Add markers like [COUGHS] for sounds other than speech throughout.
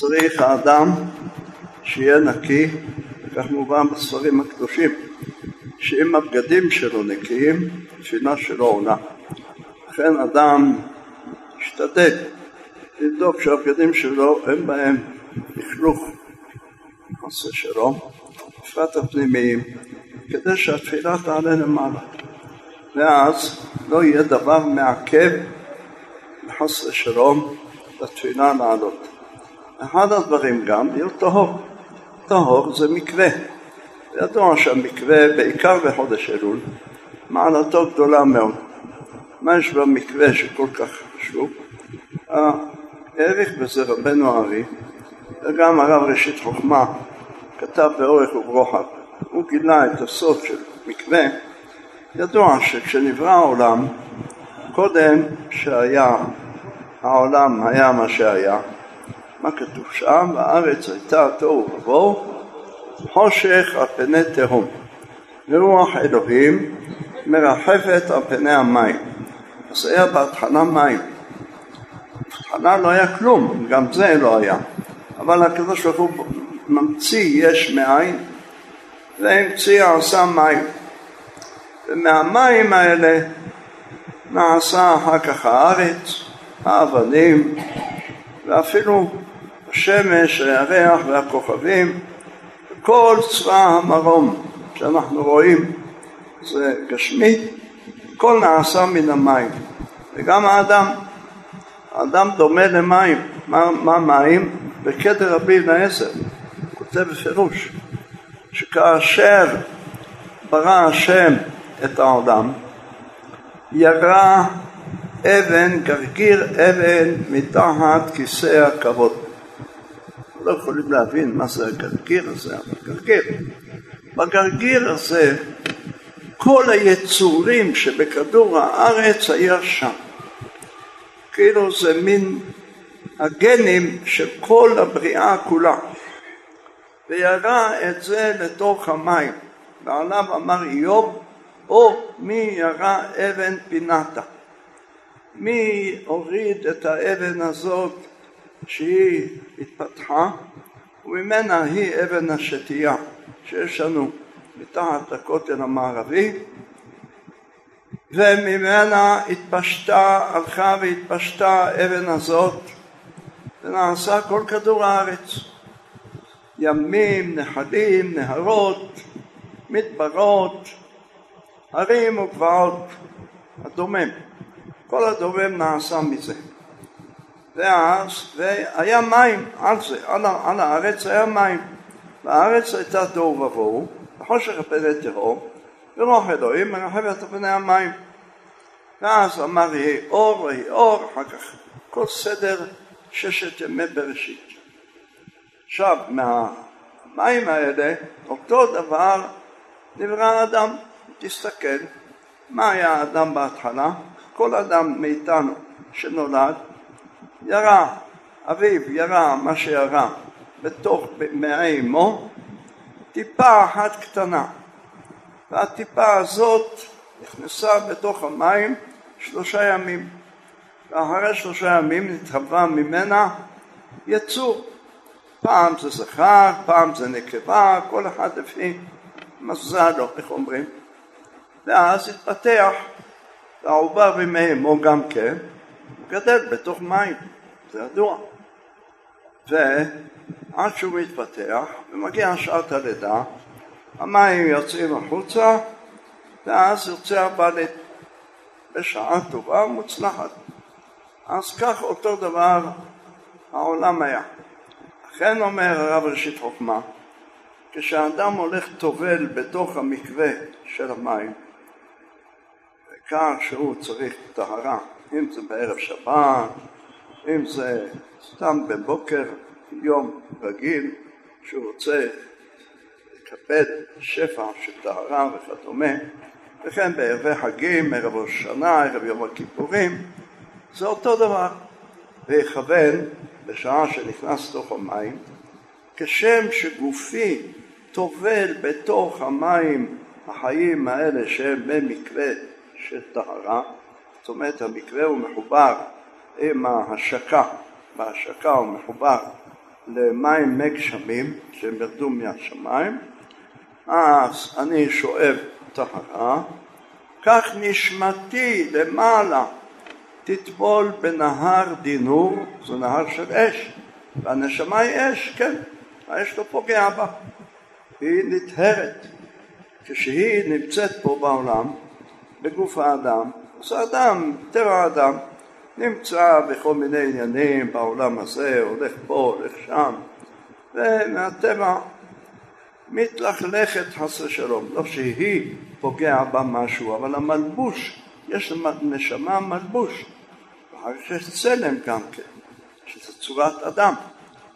צריך האדם שיהיה נקי, כך מובן בספרים הקדושים, שאם הבגדים שלו נקיים, תפילה שלו עונה. לכן אדם ישתדל לבדוק שהבגדים שלו אין בהם לכלוך, עושה שלום, בפרט הפנימיים, כדי שהתפילה תעלה למעלה. ואז לא יהיה דבר מעכב לחוסר שלום לתפילה לעלות. אחד הדברים גם, להיות טהור. טהור זה מקווה. ידוע שהמקווה, בעיקר בחודש אלול, מעלתו גדולה מאוד. מה יש במקווה שכל כך חשוב? העריך בזה רבנו ארי, וגם הרב ראשית חוכמה כתב באורך וברוחב. הוא גילה את הסוד של מקווה. ידוע שכשנברא העולם, קודם שהיה העולם היה מה שהיה, מה כתוב שם? והארץ הייתה תוהו ובוהו, חושך על פני תהום, ורוח אלוהים מרחפת על פני המים. אז היה בהתחלה מים. בהתחלה לא היה כלום, גם זה לא היה. אבל הקדוש ברוך הוא ממציא יש מאין, והמציא עשה מים. ומהמים האלה נעשה אחר כך הארץ, האבנים, ואפילו השמש, הירח והכוכבים, כל צבא המרום שאנחנו רואים זה גשמי, הכל נעשה מן המים, וגם האדם, האדם דומה למים, מה, מה מים? בכתר רבי הוא כותב בפירוש, שכאשר ברא השם את העולם, ירה אבן, גרגיר אבן מתחת כיסא הכבוד. לא יכולים להבין מה זה הגרגיר הזה, אבל גרגיר. בגרגיר הזה כל היצורים שבכדור הארץ היה שם. כאילו זה מין הגנים של כל הבריאה כולה. וירה את זה לתוך המים. ועליו אמר איוב, או מי ירה אבן פינתה. מי הוריד את האבן הזאת שהיא התפתחה וממנה היא אבן השתייה שיש לנו מתחת לכותל המערבי וממנה התפשטה, הלכה והתפשטה האבן הזאת ונעשה כל כדור הארץ ימים, נחלים, נהרות, מדברות, הרים וגבעות, הדומם כל הדומם נעשה מזה. ואז, והיה מים על זה, על, על הארץ היה מים. והארץ הייתה תוהו ובוהו, וחושך פני תהום, ורוח אלוהים מרחבת על פני המים. ואז אמר יהי אור ויהי אור, אחר כך כל סדר ששת ימי בראשית. עכשיו, מהמים האלה, אותו דבר נברא האדם. תסתכל, מה היה האדם בהתחלה? כל אדם מאיתנו שנולד ירה, אביו ירה מה שירה בתוך מעי אמו. טיפה אחת קטנה. והטיפה הזאת נכנסה בתוך המים שלושה ימים. ואחרי שלושה ימים נתהווה ממנה יצור. פעם זה זכר, פעם זה נקבה, כל אחד לפי מזלו, איך אומרים. ואז התפתח והעובר בימי אמו גם כן, גדל בתוך מים, זה ידוע. ועד שהוא מתפתח ומגיע שעת הלידה, המים יוצאים החוצה ואז יוצא הבלט בשעה טובה ומוצלחת. אז כך אותו דבר העולם היה. לכן אומר הרב ראשית חוכמה, כשאדם הולך טובל בתוך המקווה של המים, כך שהוא צריך טהרה, אם זה בערב שבת, אם זה סתם בבוקר, יום רגיל, שהוא רוצה לקבל שפע של טהרה וכדומה, וכן בערבי חגים, ערב ראש השנה, ערב יום הכיפורים, זה אותו דבר. ויכוון בשעה שנכנס לתוך המים, כשם שגופי טובל בתוך המים החיים האלה שהם במקווה של טהרה, אומרת המקווה הוא מחובר עם ההשקה, בהשקה הוא מחובר למים מי גשמים שהם ירדו מהשמיים, אז אני שואב טהרה, כך נשמתי למעלה תטבול בנהר דינור, זה נהר של אש, והנשמה היא אש, כן, האש לא פוגע בה, היא נטהרת. כשהיא נמצאת פה בעולם, בגוף האדם, אז האדם, טבע האדם, נמצא בכל מיני עניינים בעולם הזה, הולך פה, הולך שם, ומהטבע מתלכלכת חסר שלום. לא שהיא פוגע בה משהו, אבל המלבוש, יש לנשמה מלבוש. ואחר כך יש צלם גם כן, שזה צורת אדם.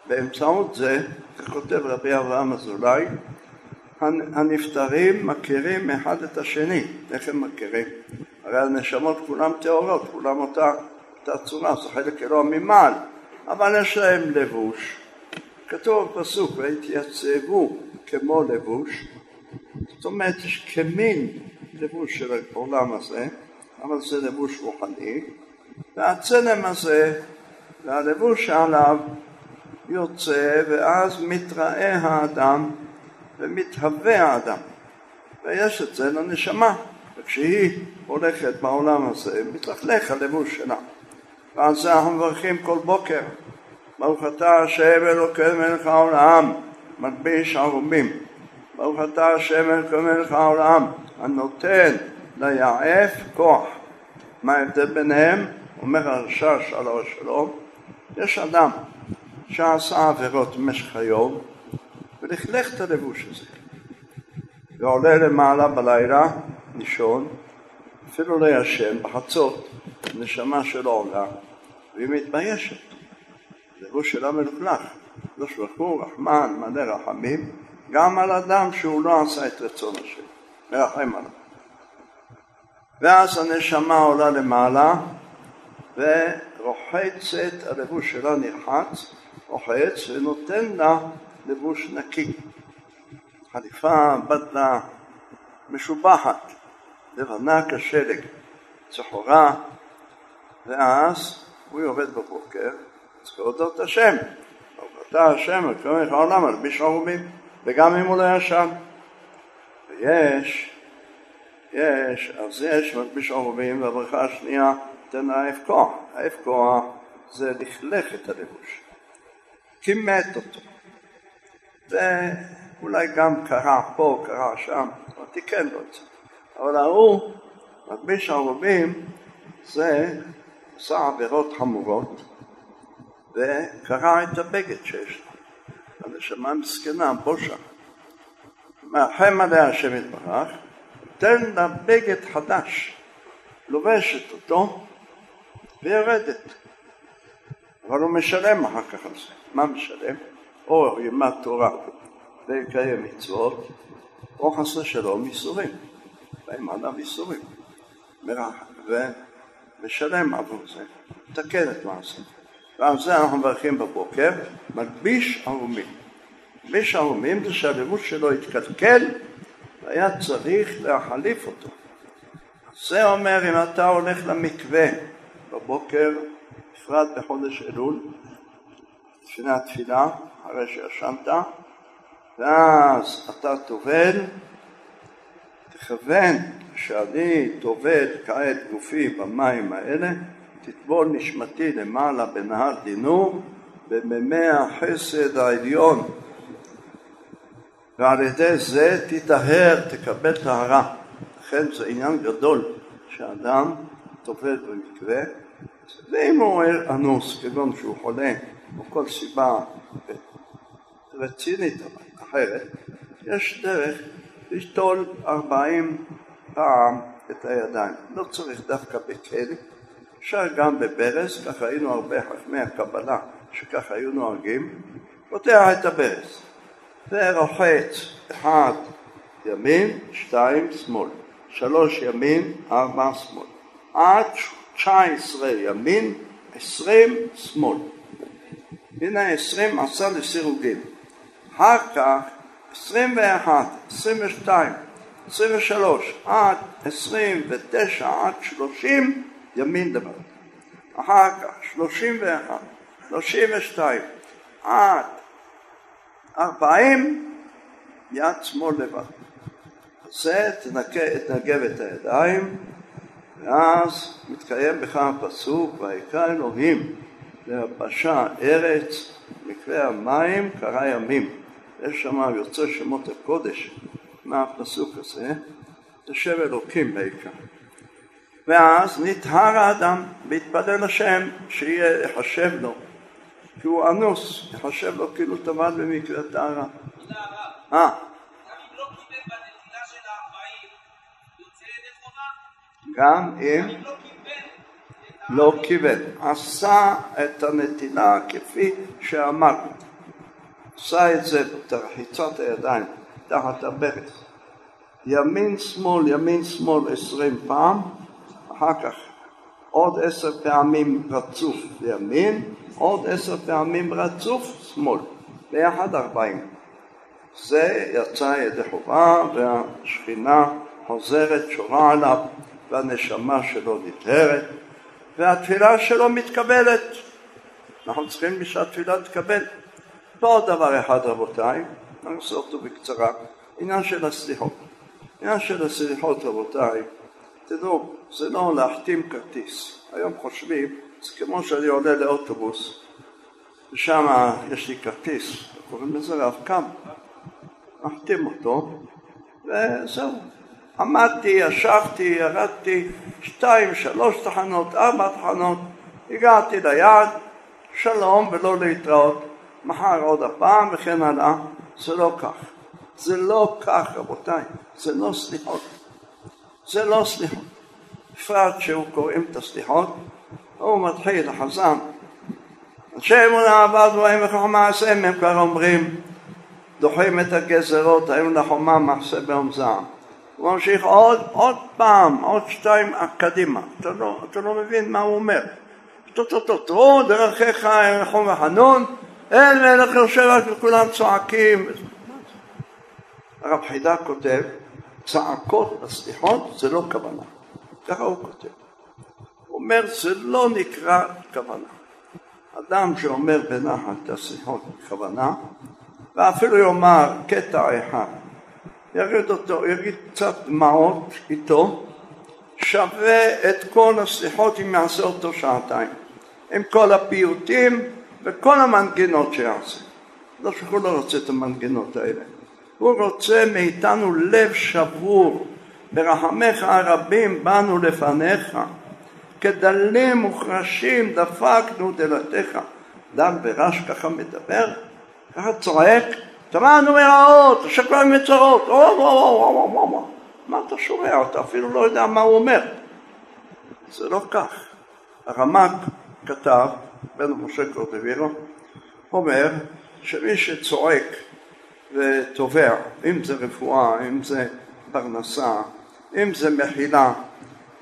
באמצעות זה, ככותב רבי אברהם אזולאי, הנפטרים מכירים אחד את השני. איך הם מכירים? הרי הנשמות כולם טהורות, כולם אותה, אותה צורה, זה חלק אלוה ממעל, אבל יש להם לבוש. כתוב בפסוק, והתייצבו כמו לבוש, זאת אומרת יש כמין לבוש של העולם הזה, אבל זה לבוש רוחני, והצלם הזה והלבוש שעליו יוצא ואז מתראה האדם ומתהווה האדם. ויש את זה לנשמה וכשהיא הולכת בעולם הזה מתלכלך הלבוש שלה. ועל זה אנחנו מברכים כל בוקר. ברוך אתה השם אלוקי מלך העולם מלביש ערומים. ברוך אתה השם אלוקי מלך העולם הנותן ליעף כוח. מה ההבדל ביניהם? אומר הרש"ש על שלום יש אדם שעשה עבירות במשך היום ולכלך את הלבוש הזה. ועולה למעלה בלילה לישון אפילו לא ישן בחצות נשמה שלו עולה והיא מתביישת. לבוש שלה מלוכלך לא ברוך רחמן מלא רחמים גם על אדם שהוא לא עשה את רצון השם מרחם עליו. ואז הנשמה עולה למעלה ורוחצת, הלבוש שלה נרחץ, רוחץ ונותן לה לבוש נקי. חליפה בדלה משובחת, לבנה כשלג, צחורה, ואז הוא יורד בבוקר, צריך להודות השם. אתה השם, וקוראים לך העולם, מלביש ערומים, וגם אם הוא לא ישן. ויש, יש, אז יש מלביש ערומים, והברכה השנייה תן העף כוח. העף כוח זה לכלך את הלבוש. כימת אותו. ואולי גם קרה פה, קרה שם, אבל תיקן לו את זה. אבל ההוא, מלביש ערובים, זה עשה עבירות חמורות וקרע את הבגד שיש לו. הנשמה מסכנה, בושה. מרחם עליה השם יתברך, תן לה בגד חדש, לובשת אותו ויורדת. אבל הוא משלם אחר כך על זה. מה משלם? או ילמד תורה ויקיים מצוות, או חסר שלום ייסורים. באים עליו ייסורים. ומשלם עבור זה, מתקן את מעשה. ועל זה אנחנו מברכים בבוקר, מלביש ערומים. מלביש ערומים זה שהלבוש שלו התקלקל והיה צריך להחליף אותו. זה אומר אם אתה הולך למקווה בבוקר, בפרט בחודש אלול, לפני התפילה, אחרי שישנת, ואז אתה טובל, תכוון שאני טובל כעת גופי במים האלה, תטבול נשמתי למעלה בנהר דינור במימי החסד העליון ועל ידי זה תיטהר, תקבל טהרה. לכן זה עניין גדול שאדם טובל במקווה ואם הוא אנוס, כגון שהוא חולה, או כל סיבה רצינית אחרת, יש דרך לשתול ארבעים פעם את הידיים. לא צריך דווקא בכלא, אפשר גם בברז, ככה היינו הרבה חכמי הקבלה שככה היו נוהגים, פותח את הברז ורוחץ אחד ימין, שתיים שמאל, שלוש ימין, ארבע שמאל, עד 19 ימין, 20 שמאל. הנה 20 עשה לסירוגים. אחר כך 21, 22, 23 עד 29 עד 30 ימין דבר. אחר כך 31, 32 עד ארבעים יד שמאל לבד. זה תנגב את הידיים ואז מתקיים בך הפסוק ויקרא אלוהים ליבשה ארץ מקרה המים קרא ימים יש שם יוצא שמות הקודש מהפסוק הזה? זה שם אלוקים בעיקר ואז נטהר האדם והתפלל השם שיהיה יחשב לו כי הוא אנוס יחשב לו כאילו טבל במקרה טהרה. אה? גם אם לא כיוון, עשה את הנטילה כפי שאמרנו, עשה את זה ברחיצת הידיים תחת הברך, ימין שמאל ימין שמאל עשרים פעם, אחר כך עוד עשר פעמים רצוף ימין, עוד עשר פעמים רצוף שמאל, ביחד ארבעים. זה יצא ידי חובה והשכינה חוזרת שורה עליו והנשמה שלו נטהרת והתפילה שלו מתקבלת. אנחנו צריכים שהתפילה תקבל. ועוד דבר אחד רבותיי, אני אעשה אותו בקצרה, עניין של הסליחות. עניין של הסליחות רבותיי, תדעו, זה לא להחתים כרטיס. היום חושבים, זה כמו שאני עולה לאוטובוס, ושם יש לי כרטיס, קוראים לזה רב קם, מחתים אותו, וזהו, עמדתי, ישבתי, ירדתי, שתיים, שלוש תחנות, ארבע תחנות, הגעתי ליעד, שלום ולא להתראות, מחר עוד הפעם וכן הלאה, זה לא כך. זה לא כך רבותיי, זה לא סליחות. זה לא סליחות. בפרט שהוא קוראים את הסליחות, הוא מתחיל החזן. אנשי אמונה עבד בהם וחוכמה עשיהם, הם כבר אומרים, דוחים את הגזרות, היו לחומה מעשה ביום זעם. הוא ממשיך עוד, עוד פעם, עוד שתיים קדימה. אתה לא, אתה לא מבין מה הוא אומר. טו-טו-טו-טו, דרכיך רחום וחנון, אל מלך יושב וכולם צועקים. הרב חידה כותב, צעקות בסליחות זה לא כוונה. ככה הוא כותב. הוא אומר, זה לא נקרא כוונה. אדם שאומר בנחת הסליחות בכוונה, ואפילו יאמר קטע אחד יגיד אותו, יגיד קצת דמעות איתו, שווה את כל הסליחות אם יעשה אותו שעתיים, עם כל הפיוטים וכל המנגינות שיעשה. לא שהוא לא רוצה את המנגינות האלה, הוא רוצה מאיתנו לב שבור, ברחמיך הרבים באנו לפניך, כדלים מוחרשים דפקנו דלתך. דן ורש ככה מדבר, ככה צועק שמענו מרעות, שקלן מצרות, מה אתה שומע? אתה אפילו לא יודע מה הוא אומר. זה לא כך. הרמ"ק כתב, בן משה קורדווירו, אומר שמי שצועק ותובע, אם זה רפואה, אם זה פרנסה, אם זה מחילה,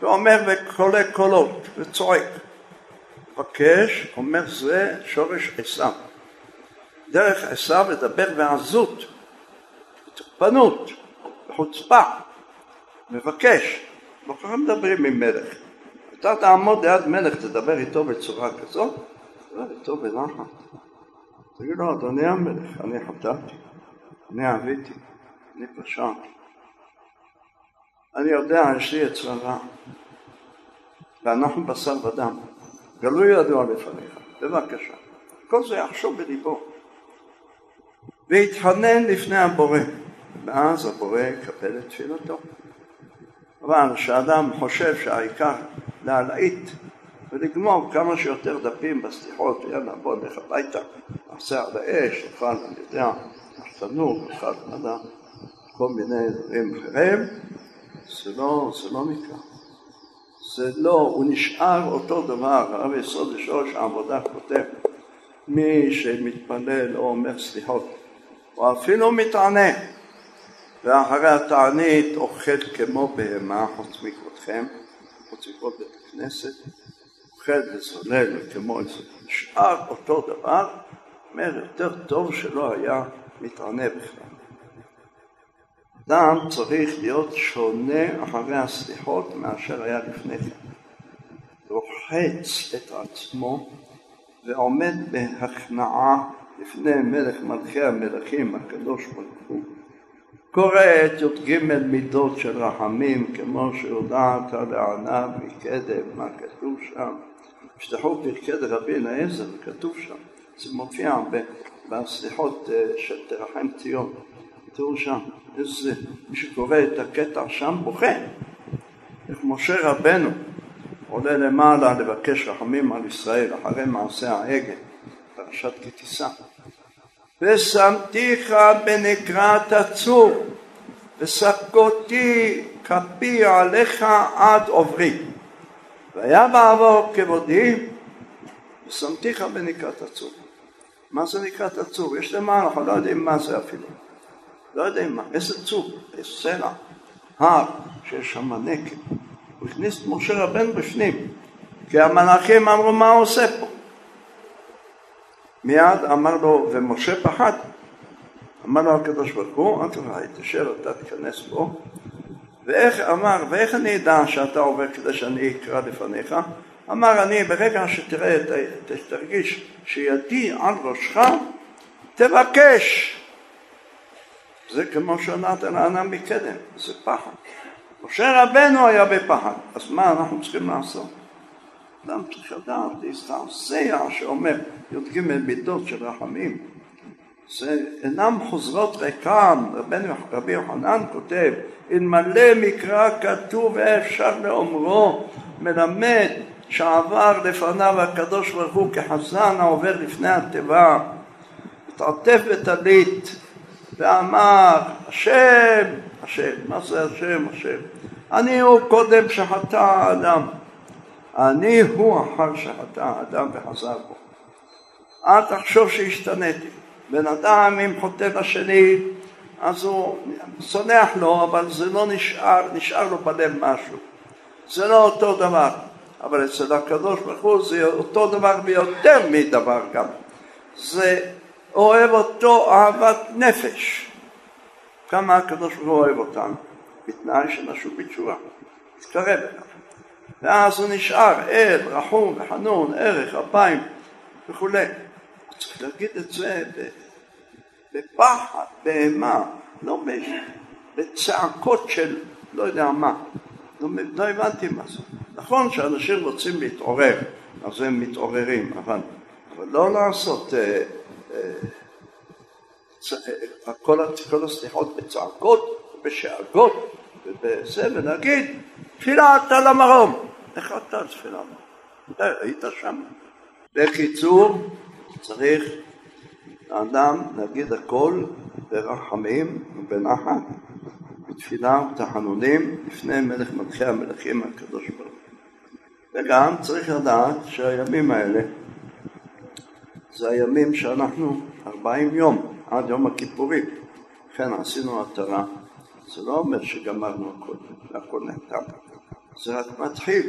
ואומר בקולי קולות וצועק, מבקש, אומר זה שורש עשיו. דרך עשיו לדבר בעזות, בתוקפנות, בחוצפה, מבקש, לא ככה מדברים עם מלך. אתה תעמוד ליד מלך, תדבר איתו בצורה כזאת, תדבר איתו בנחת. תגיד לו, אדוני המלך, אני חטאתי, אני אביתי, אני פשעתי. אני יודע, יש לי יצרה רע, ואנחנו בשר ודם, גלוי ידוע לפניך, בבקשה. כל זה יחשוב בליבו. והתחנן לפני הבורא, ואז הבורא יקבל את תפילתו. אבל כשאדם חושב שהעיקר להלהיט ולגמור כמה שיותר דפים בסליחות, יאללה בוא נלך הביתה, נעשה על האש, נאכל, אני יודע, תנור, נאכל, נדע, כל מיני דברים אחרים, זה לא, זה לא נקרא. זה לא, הוא נשאר אותו דבר, הרב יסוד לשורש העבודה כותב, מי שמתפלל או אומר סליחות או אפילו מתענה ואחרי התענית אוכל כמו בהמה חוץ מכבודכם, חוץ מכבוד בית הכנסת, אוכל וזולל כמו נשאר אותו דבר, אומר יותר טוב שלא היה מתענה בכלל. אדם צריך להיות שונה אחרי הסליחות מאשר היה לפני כן. רוחץ את עצמו ועומד בהכנעה לפני מלך מלכי המלכים הקדוש ברוך הוא קורא את י"ג מידות של רחמים כמו שהודעת לענה מקדם, מה כתוב שם? פתחו פרקי דרבי אליעזר, כתוב שם, זה מופיע בסליחות אה, של תרחם ציון, תראו שם, איזה, מי שקורא את הקטע שם בוכה, איך משה רבנו עולה למעלה לבקש רחמים על ישראל אחרי מעשה העגל, פרשת כי תישא. ושמתיך בנקרת הצור, וספקותי כפי עליך עד עוברי. והיה בעבור כבודי, ושמתיך בנקרת הצור. מה זה נקרת הצור? יש למה, אנחנו לא יודעים מה זה אפילו. לא יודעים מה, איזה צור, איזה סלע, הר, שיש שם נקב. הוא הכניס את משה רבנו בפנים, כי המלאכים אמרו מה הוא עושה פה. מיד אמר לו, ומשה פחד, אמר לו הקדוש ברוך הוא, אל תשב, אתה תיכנס בו, ואיך אמר, ואיך אני אדע שאתה עובר כדי שאני אקרא לפניך? אמר אני, ברגע שתראה, תרגיש שידי על ראשך, תבקש. זה כמו שנתן הענה מקדם, זה פחד. משה רבנו היה בפחד, אז מה אנחנו צריכים לעשות? אדם צריך לדעת, להזדעזע שאומר י"ג מידות של רחמים זה אינם חוזרות ריקם, רבי יוחנן כותב אלמלא מקרא כתוב ואפשר לאומרו מלמד שעבר לפניו הקדוש ברוך הוא כחזן העובר לפני התיבה התעטף בטלית ואמר השם, השם, מה זה השם, השם אני הוא קודם שחטא האדם אני הוא אחר שחטא האדם וחזר בו. אל תחשוב שהשתניתי. בן אדם אם חוטא לשני אז הוא סולח לו אבל זה לא נשאר, נשאר לו בלב משהו. זה לא אותו דבר. אבל אצל הקדוש ברוך הוא זה אותו דבר ויותר מדבר גם. זה אוהב אותו אהבת נפש. כמה הקדוש ברוך הוא אוהב אותנו? בתנאי שנשו בתשובה. תתקרב אליו. ואז הוא נשאר ער, רחום וחנון, ערך, אפיים וכולי. צריך להגיד את זה בפחד, באימה, לא בצעקות של לא יודע מה. לא, לא הבנתי מה זה. נכון שאנשים רוצים להתעורר, אז הם מתעוררים, אבל, אבל לא לעשות אה, אה, כל, כל הסליחות בצעקות, בשאגות, ובזה, ולהגיד תפילת על המרום. איך אתה תפילה? היית שם. בקיצור, צריך האדם להגיד הכל ברחמים ובנחת, בתפילה ובתחנונים לפני מלך מלכי המלכים הקדוש ברוך. וגם צריך לדעת שהימים האלה זה הימים שאנחנו ארבעים יום עד יום הכיפורים, לכן עשינו עטרה. זה לא אומר שגמרנו הכל, והכל נחתם. זה רק מתחיל,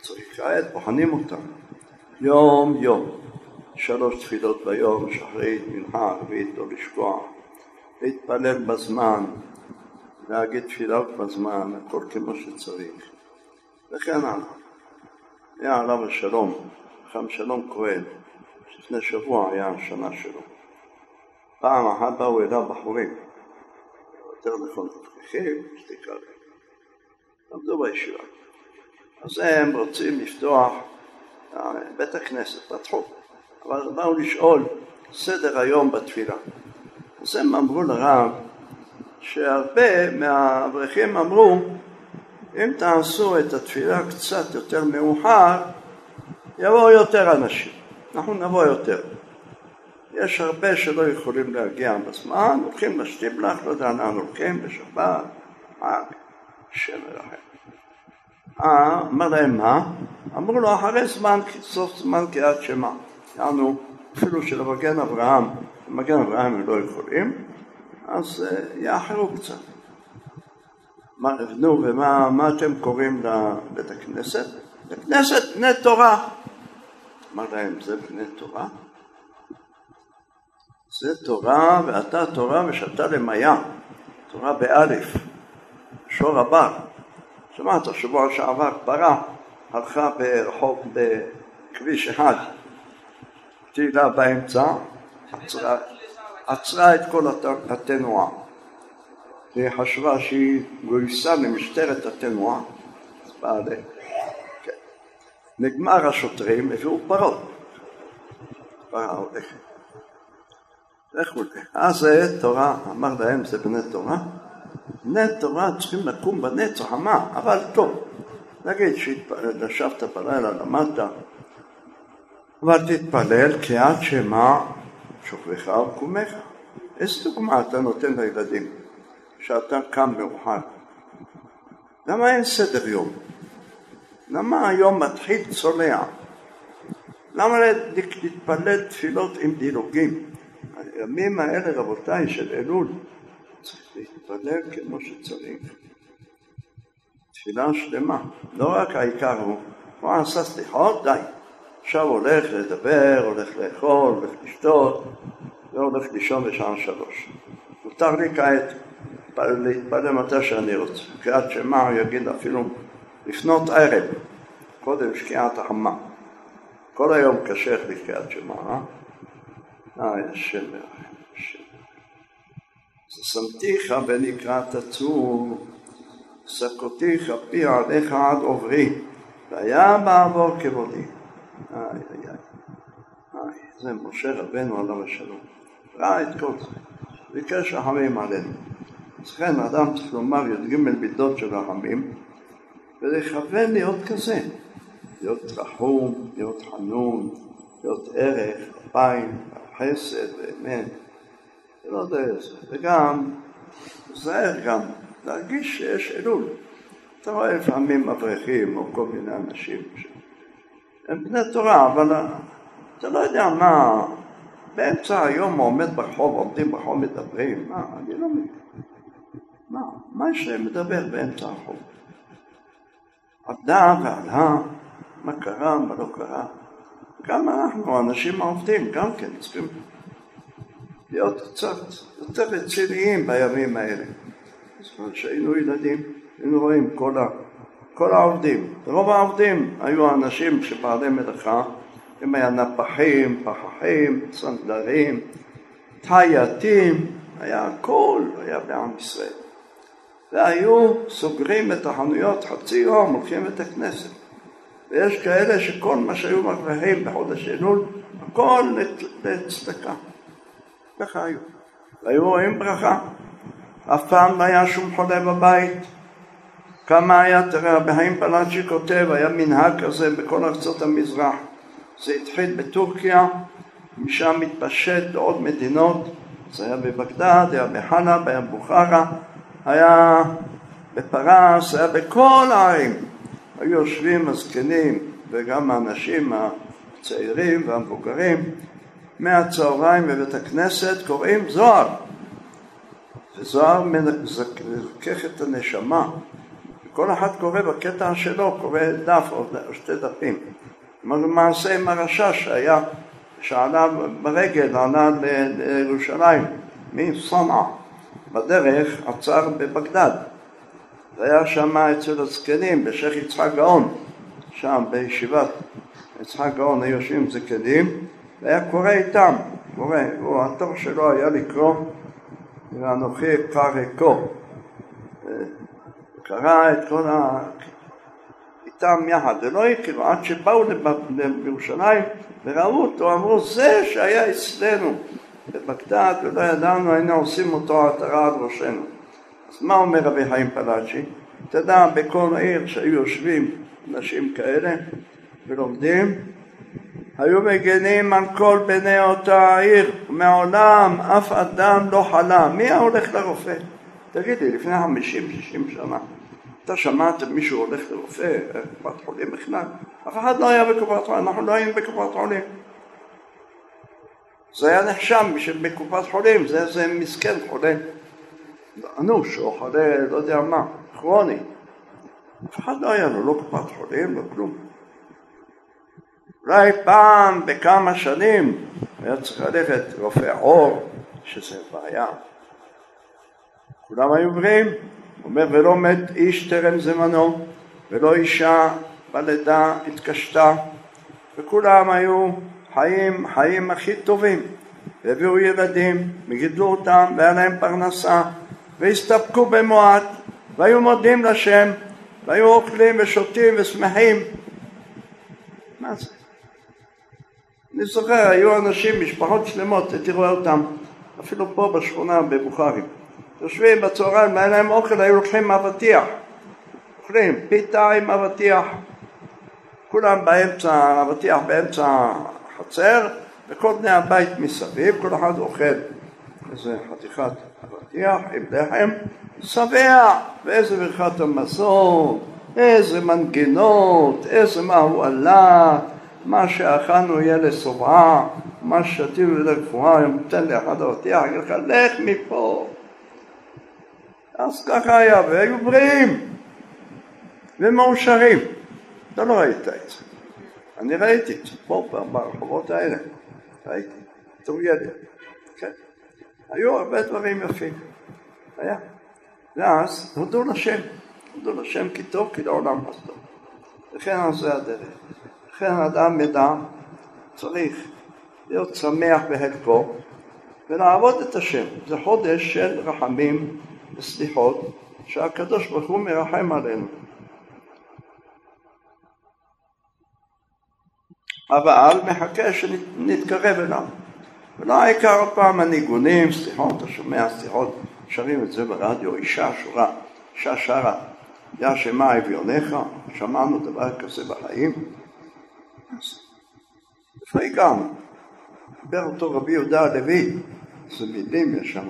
צריך כעת, בוחנים אותם. יום יום, שלוש תפילות ביום, שחרית, מנחה, ערבית, לא לשכוח, להתפלל בזמן, להגיד תפילות בזמן, הכל כמו שצריך, וכן הלאה. היה עליו השלום, חם שלום כהן, לפני שבוע היה השנה שלו. פעם אחת באו אליו בחורים, יותר נכון, תפקיחים, שתיקה למדו בישיבה. אז הם רוצים לפתוח אה, בית הכנסת, פתחו, אבל באו לשאול סדר היום בתפילה. אז הם אמרו לרב שהרבה מהאברכים אמרו אם תעשו את התפילה קצת יותר מאוחר יבואו יותר אנשים, אנחנו נבוא יותר. יש הרבה שלא יכולים להגיע בזמן, הולכים לשטיבלח, לא יודע לאן הולכים, בשבת, חג. מרחם. אה, אמר להם מה? אמרו לו אחרי זמן, סוף זמן קריאת שמע. יענו, אפילו שלמגן אברהם, למגן אברהם הם לא יכולים, אז אה, יאחרו קצת. נו, ומה אתם קוראים לבית הכנסת? בית כנסת בני תורה. אמר להם, זה בני תורה? זה תורה ואתה תורה ושתה למיה, תורה באלף. שור הבר. שמעת, שבוע שעבר פרה הלכה ברחוב בכביש אחד, תהילה באמצע, עצרה, עצרה את כל התנועה. והיא חשבה שהיא גויסה למשטרת התנועה. כן. נגמר השוטרים, הביאו פרות. פרה הולכת. לכו אז זה תורה, אמר להם זה בני תורה. בני תורה צריכים לקום בנץ החמה, אבל טוב. נגיד שישבת בלילה, למדת, אבל תתפלל עד שמא שוכבך וקומך. איזה דוגמה אתה נותן לילדים שאתה קם מאוחר? למה אין סדר יום? למה היום מתחיל צולע? למה להתפלל תפילות עם דילוגים? הימים האלה, רבותיי, של אלול, צריך להתפלל כמו שצריך. תפילה שלמה, לא רק העיקר הוא, הוא עשה סליחות, די. עכשיו הולך לדבר, הולך לאכול, הולך לשתות, והולך לישון בשעה שלוש. מותר לי כעת להתפלל מתי שאני רוצה. קריאת שמע יגיד אפילו לפנות ערב, קודם שקיעת החמה. כל היום קשה לקריאת שמע, אה? אה, השם. ששמתיך ונקראת צור, סקותיך פי עליך עד עוברי, והיה בעבור כבודי. איי איי איי. זה משה רבנו עליו השלום. ראה את כל זה. ביקש רחמים עלינו. אז כן, אדם צריך לומר י"ג מידות של רחמים, ולכוון להיות כזה. להיות רחום, להיות חנון, להיות ערך, אפיים, חסד ואמת. לא יודע איזה. וגם, תיזהר גם, להרגיש שיש אלול. אתה רואה לפעמים אברכים או כל מיני אנשים הם בני תורה, אבל אתה לא יודע מה, באמצע היום עומד ברחוב, עומדים ברחוב מדברים, מה, אני לא מבין. מה, מה יש להם לדבר באמצע הרחוב? עבדה ועלה, מה קרה, מה לא קרה. גם אנחנו, האנשים העובדים, גם כן צריכים להיות קצת יותר רציניים בימים האלה. זאת שהיינו ילדים, היינו רואים כל ה... כל העובדים, רוב העובדים היו אנשים שבעלי מלאכה, הם היה נפחים, פחחים, צנדרים, טייטים, היה הכל היה בעם ישראל. והיו סוגרים את החנויות חצי יום, הולכים לבית הכנסת. ויש כאלה שכל מה שהיו מרוויחים בחודש אלול, הכל לצדקה. ככה היו. והיו רואים ברכה. אף פעם לא היה שום חולה בבית. כמה היה, תראה, חיים פלאצ'י כותב, היה מנהג כזה בכל ארצות המזרח. זה התחיל בטורקיה, משם התפשט לעוד מדינות, זה היה בבגדד, היה בחלב, היה בוכרה, היה בפרס, היה בכל הערים. היו יושבים הזקנים וגם האנשים הצעירים והמבוגרים מהצהריים בבית הכנסת קוראים זוהר. וזוהר מזכך את הנשמה כל אחד קורא בקטע שלו, קורא דף או שתי דפים. למעשה עם הרשע שהיה, שעלה ברגל, עלה לירושלים? מסונעה, בדרך עצר בבגדד. והיה שם אצל הזקנים, בשייח' יצחק גאון, שם בישיבת יצחק גאון היו יושבים זקנים, והיה קורא איתם, קורא, הוא, התור שלו היה לקרוא ואנוכי אקרא קרא את כל ה... איתם יחד, ולא הכירו עד שבאו לירושלים וראו אותו, אמרו זה שהיה אצלנו בבגדד ולא ידענו, היינו עושים אותו עטרה על ראשנו. אז מה אומר רבי חיים פלאצ'י? תדע, בכל עיר שהיו יושבים אנשים כאלה ולומדים, היו מגנים על כל בני אותה העיר, מעולם אף אדם לא חלה. מי היה הולך לרופא? תגיד לי, לפני חמישים, שישים שנה, אתה שמעת מישהו הולך לרופא, קופת חולים בכלל? אף אחד לא היה בקופת חולים, אנחנו לא היינו בקופת חולים. זה היה נחשב בקופת חולים, זה איזה מסכן חולה אנוש או חולה לא יודע מה, כרוני. אף אחד לא היה לו לא קופת חולים, לא כלום. אולי פעם בכמה שנים היה צריך ללכת רופא עור, שזה בעיה. כולם היו בריאים. הוא אומר, ולא מת איש טרם זמנו, ולא אישה בלידה התקשתה, וכולם היו חיים, חיים הכי טובים. והביאו ילדים, וגידלו אותם, והיה להם פרנסה, והסתפקו במועט, והיו מודים לשם, והיו אוכלים ושותים ושמחים. מה זה? אני זוכר, היו אנשים, משפחות שלמות, הייתי רואה אותם, אפילו פה בשכונה בבוכרים. יושבים בצהריים, היה להם אוכל, היו לוקחים אבטיח. אוכלים פיתה עם אבטיח. כולם באמצע, אבטיח באמצע החצר, וכל בני הבית מסביב, כל אחד אוכל איזה חתיכת אבטיח עם לחם, שבע, ואיזה ברכת המזון, איזה מנגינות, איזה מה הוא עלה, מה שאכלנו יהיה לשובעה, מה ששתינו יהיה אם נותן לי אחד אבטיח, יגיד לך, לך מפה. אז ככה היה, והיו בריאים ומאושרים. אתה לא ראית את זה. אני ראיתי את זה פה ברחובות האלה. ראיתי, ילד. כן. היו הרבה דברים יפים. היה. ואז הודו לשם. הודו לשם כי טוב, כי לעולם לא טוב. וכן על זה הדרך. לכן אדם ידע, צריך להיות שמח בחלקו ולעבוד את השם. זה חודש של רחמים וסליחות שהקדוש ברוך הוא מרחם עלינו. אבל מחכה שנתקרב אליו. ולא העיקר עוד פעם הניגונים, סליחות, אתה שומע סליחות, שרים את זה ברדיו, אישה שורה, אישה שרה, יא שמה אביונך, שמענו דבר כזה בחיים. איפה הגענו? דיבר אותו רבי יהודה הלוי, איזה מילים יש שם.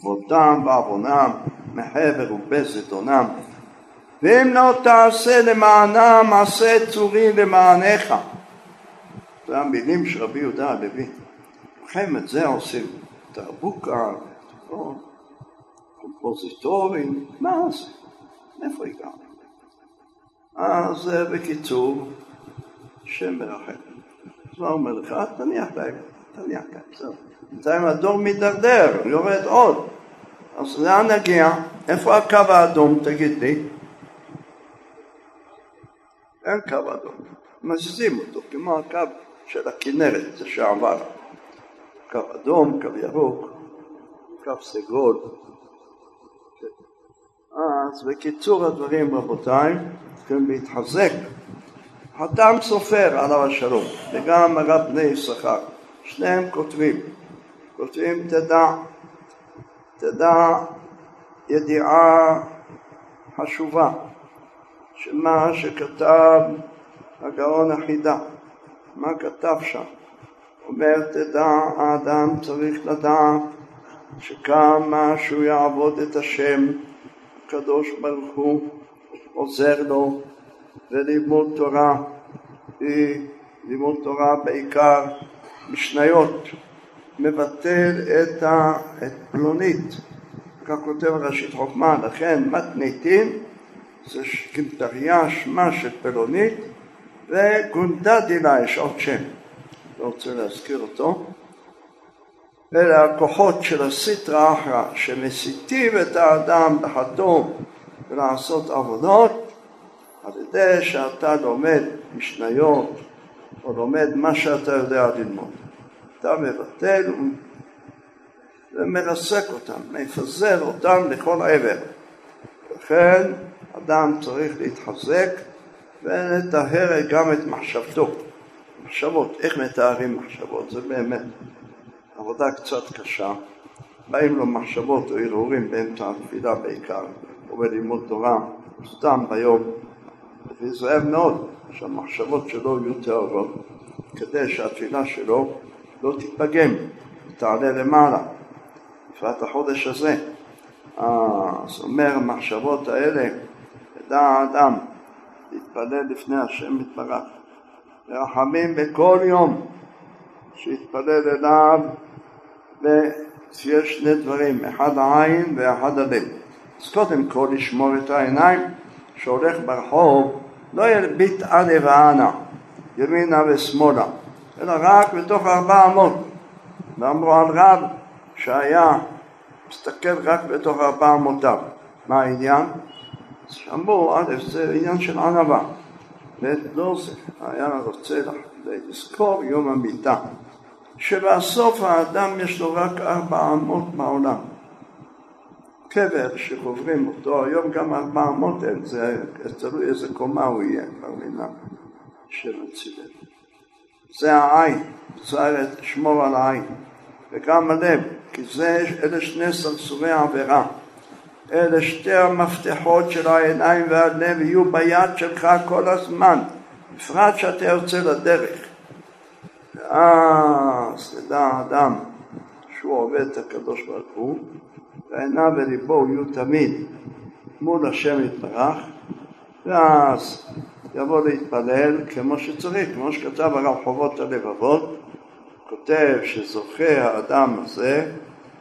כבודם ועוונם, מחבר ובזדונם, ואם לא תעשה למענם, עשה צורי למענך. זה המילים של רבי יהודה הלוי. לכם את זה עושים תרבוקה, קומפוזיטורים, מה זה? מאיפה הגענו? אז בקיצור, שם מרחם. אז מה אומר לך? תניח להם, תניח להם, זהו. בינתיים הדור מידרדר, יורד עוד. אז לאן נגיע? איפה הקו האדום, תגיד לי? אין קו אדום, מזיזים אותו כמו הקו של הכנרת, זה שעבר. קו אדום, קו ירוק, קו סגול. אז בקיצור הדברים רבותיי, צריכים להתחזק. חתם סופר עליו השלום וגם הרב בני יששכר, שניהם כותבים, כותבים תדע, תדע ידיעה חשובה שמה שכתב הגאון החידה, מה כתב שם? אומר תדע האדם צריך לדעת שכמה שהוא יעבוד את השם הקדוש ברוך הוא עוזר לו ולימוד תורה, לימוד תורה בעיקר משניות, מבטל את, ה, פלונית, כך כותב ראשית חוכמה, לכן מתניתין זה גימטריה שמה של פלונית וגונדה דילה יש עוד שם, לא רוצה להזכיר אותו. אלה הכוחות של הסיטרא אחרא שמסיתים את האדם לחתום ולעשות עבודות על ידי שאתה לומד משניות או לומד מה שאתה יודע ללמוד. אתה מבטל ומרסק אותם, מפזר אותם לכל עבר. לכן אדם צריך להתחזק ולטהר גם את מחשבתו. מחשבות, איך מתארים מחשבות? זה באמת עבודה קצת קשה. באים לו מחשבות או הרהורים באמצע התפילה בעיקר, או בלימוד תורה, סתם ביום. להיזהר מאוד שהמחשבות שלו יהיו טהורות, כדי שהתפילה שלו לא תתפגם, תעלה למעלה, בפרט החודש הזה. אז אומר המחשבות האלה ידע האדם להתפלל לפני השם יתברך, ורחמים בכל יום שיתפלל אליו ושיש שני דברים, אחד העין ואחד הלב. אז קודם כל לשמור את העיניים, שהולך ברחוב לא ילביט אנה ואנה, ימינה ושמאלה, אלא רק בתוך ארבע אמות. ואמרו על רב שהיה מסתכל רק בתוך ארבע אמותיו. מה העניין? שאמרו, א', זה עניין של ענווה, ולא זה, היה רוצה לזכור יום המיטה, שבסוף האדם יש לו רק ארבע אמות בעולם. קבר שחוברים אותו, היום גם אמות אין, זה תלוי איזה קומה הוא יהיה, כבר של הציבור. זה העין, צריך לשמור על העין, וגם הלב, כי זה, אלה שני סרסורי עבירה. אלה שתי המפתחות של העיניים והלב יהיו ביד שלך כל הזמן, בפרט שאתה יוצא לדרך. ואז תדע האדם שהוא עובד את הקדוש ברוך הוא, ועיניו וליבו יהיו תמיד מול השם יתברך, ואז יבוא להתפלל כמו שצריך, כמו שכתב הרב חובות הלבבות, כותב שזוכה האדם הזה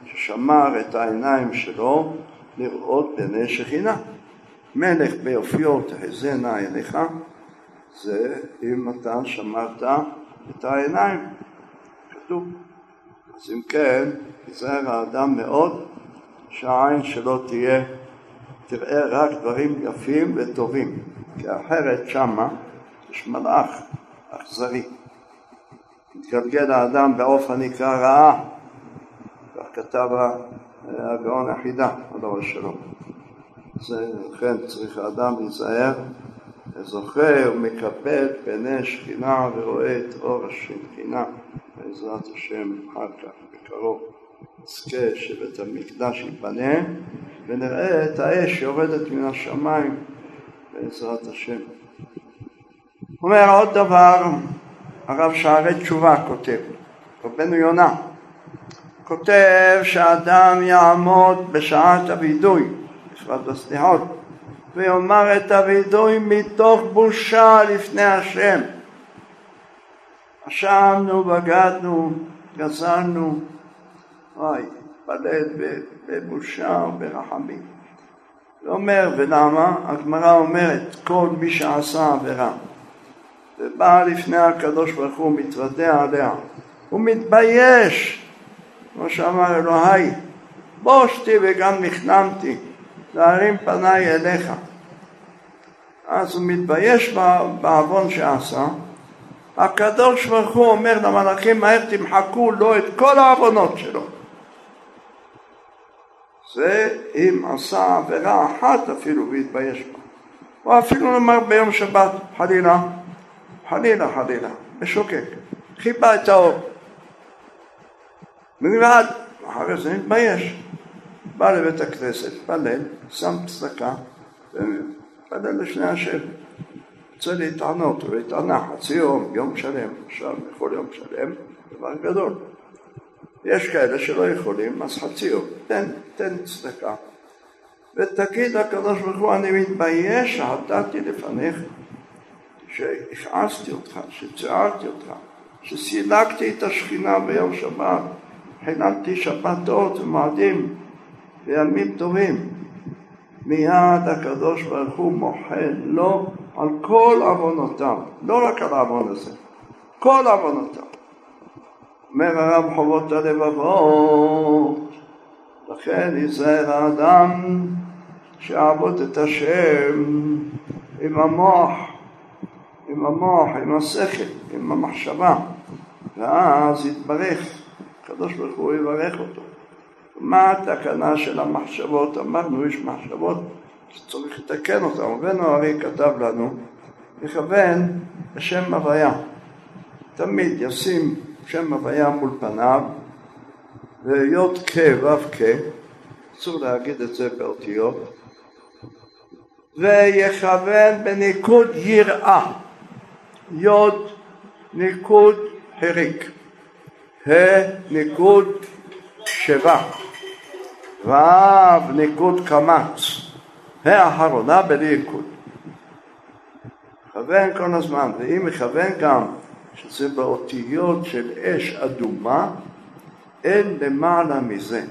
ששמר את העיניים שלו לראות בעיני שכינה. מלך ביופיו תחזינה עיניך, זה אם אתה שמרת את העיניים, כתוב. אז אם כן, ייזהר האדם מאוד שהעין שלו תהיה, תראה רק דברים יפים וטובים, כי אחרת שמה יש מלאך אכזרי. מתגלגל האדם באופן נקרא רעה, כך כתב הגאון החידה, עליו השלום. לכן צריך האדם להיזהר, זוכר ומקבל פני שכינה ורואה את אור השכינה, בעזרת השם אחר כך, בקרוב. נזכה שבית המקדש ייבנה ונראה את האש שיורדת מן השמיים בעזרת השם. אומר עוד דבר, הרב שערי תשובה כותב, רבנו יונה, כותב שאדם יעמוד בשעת הווידוי, בפרט בסליחות, ויאמר את הווידוי מתוך בושה לפני השם. אשמנו, בגדנו, גזלנו, אוי, התפלל בבושה וברחמים. ואומר, ולמה? הגמרא אומרת, כל מי שעשה עבירה ובא לפני הקדוש ברוך הוא, מתוודע עליה, הוא מתבייש, כמו שאמר אלוהי, בושתי וגם נכנמתי, להרים פניי אליך. אז הוא מתבייש בעוון שעשה, הקדוש ברוך הוא אומר למלאכים מהר תמחקו לו את כל העוונות שלו זה אם עשה עבירה אחת אפילו והתבייש בה. או אפילו נאמר ביום שבת, חלילה, חלילה חלילה, משוקק, חיבה את האור. מלבד, אחרי זה מתבייש. בא לבית הכנסת, התפלל, שם צדקה, ומתפלל לשני השם. רוצה להתענות, הוא התענה חצי יום, יום שלם, עכשיו יכול יום שלם, דבר גדול. יש כאלה שלא יכולים, אז חצי יום, תן, תן צדקה. ותגיד לקדוש ברוך הוא, אני מתבייש שעתתי לפניך, שהכעסתי אותך, שצערתי אותך, שסילקתי את השכינה ביום שבת, חילקתי שבתות ומועדים וימים טובים. מיד הקדוש ברוך הוא מוחל לו על כל עוונותיו, לא רק על העוון הזה, כל עוונותיו. אומר הרב חובות הלבבות, לכן ייזהר האדם שיעבוד את השם עם המוח, עם המוח, עם השכל, עם המחשבה, ואז יתברך, הקדוש ברוך הוא יברך אותו. מה התקנה של המחשבות? אמרנו, יש מחשבות שצריך לתקן אותן. רבנו הרי כתב לנו, לכוון בשם הוויה. תמיד ישים שם הוויה מול פניו, והיות כ וו כ, אסור להגיד את זה באותיות, ויכוון בניקוד יראה, יוד ניקוד הריק, ה' ניקוד שבע, ו' ניקוד קמץ, האחרונה בלי ניקוד. מכוון כל הזמן, ואם מכוון גם שזה באותיות של אש אדומה, אין למעלה מזה.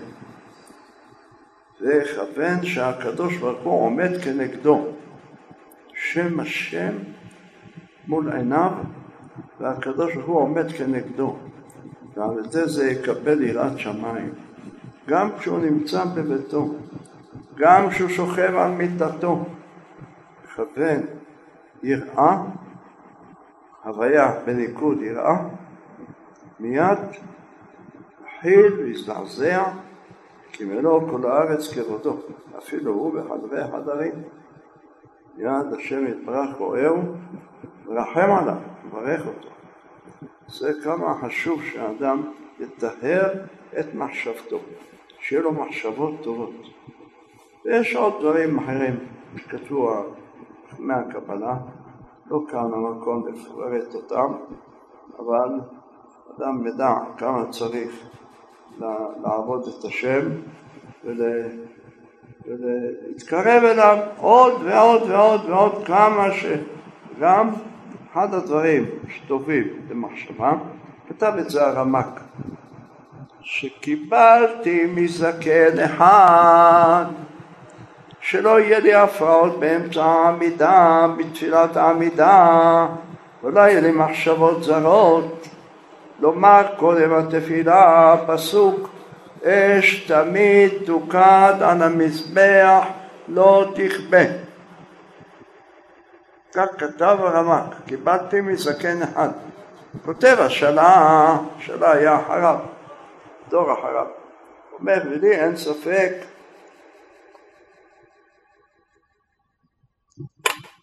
זה כוון שהקדוש ברוך הוא עומד כנגדו. שם השם מול עיניו, והקדוש ברוך הוא עומד כנגדו. ועל ידי זה יקבל יראת שמיים. גם כשהוא נמצא בביתו, גם כשהוא שוכב על מיטתו, מכוון יראה הוויה בניקוד יראה, מיד התחיל להזדעזע כי מלוא כל הארץ כבודו, אפילו הוא בחדרי החדרים. מיד השם יתברך רואהו ורחם עליו, מברך אותו. זה כמה חשוב שהאדם יטהר את מחשבתו, שיהיה לו מחשבות טובות. ויש עוד דברים אחרים שכתבו מהקבלה, לא כאן המקום לפרט אותם, אבל אדם ידע כמה צריך לעבוד את השם ולהתקרב אליו עוד ועוד ועוד ועוד כמה שגם אחד הדברים שטובים למחשבה, כתב את זה הרמק, שקיבלתי מזקן אחד שלא יהיה לי הפרעות באמצע העמידה, בתפילת העמידה, ולא יהיה לי מחשבות זרות. לומר קודם התפילה, פסוק אש תמיד תוקד על המזבח לא תכבה. כך כתב הרמק, קיבלתי מזקן אחד. כותב השאלה, השאלה היה אחריו, דור אחריו. אומר, ולי אין ספק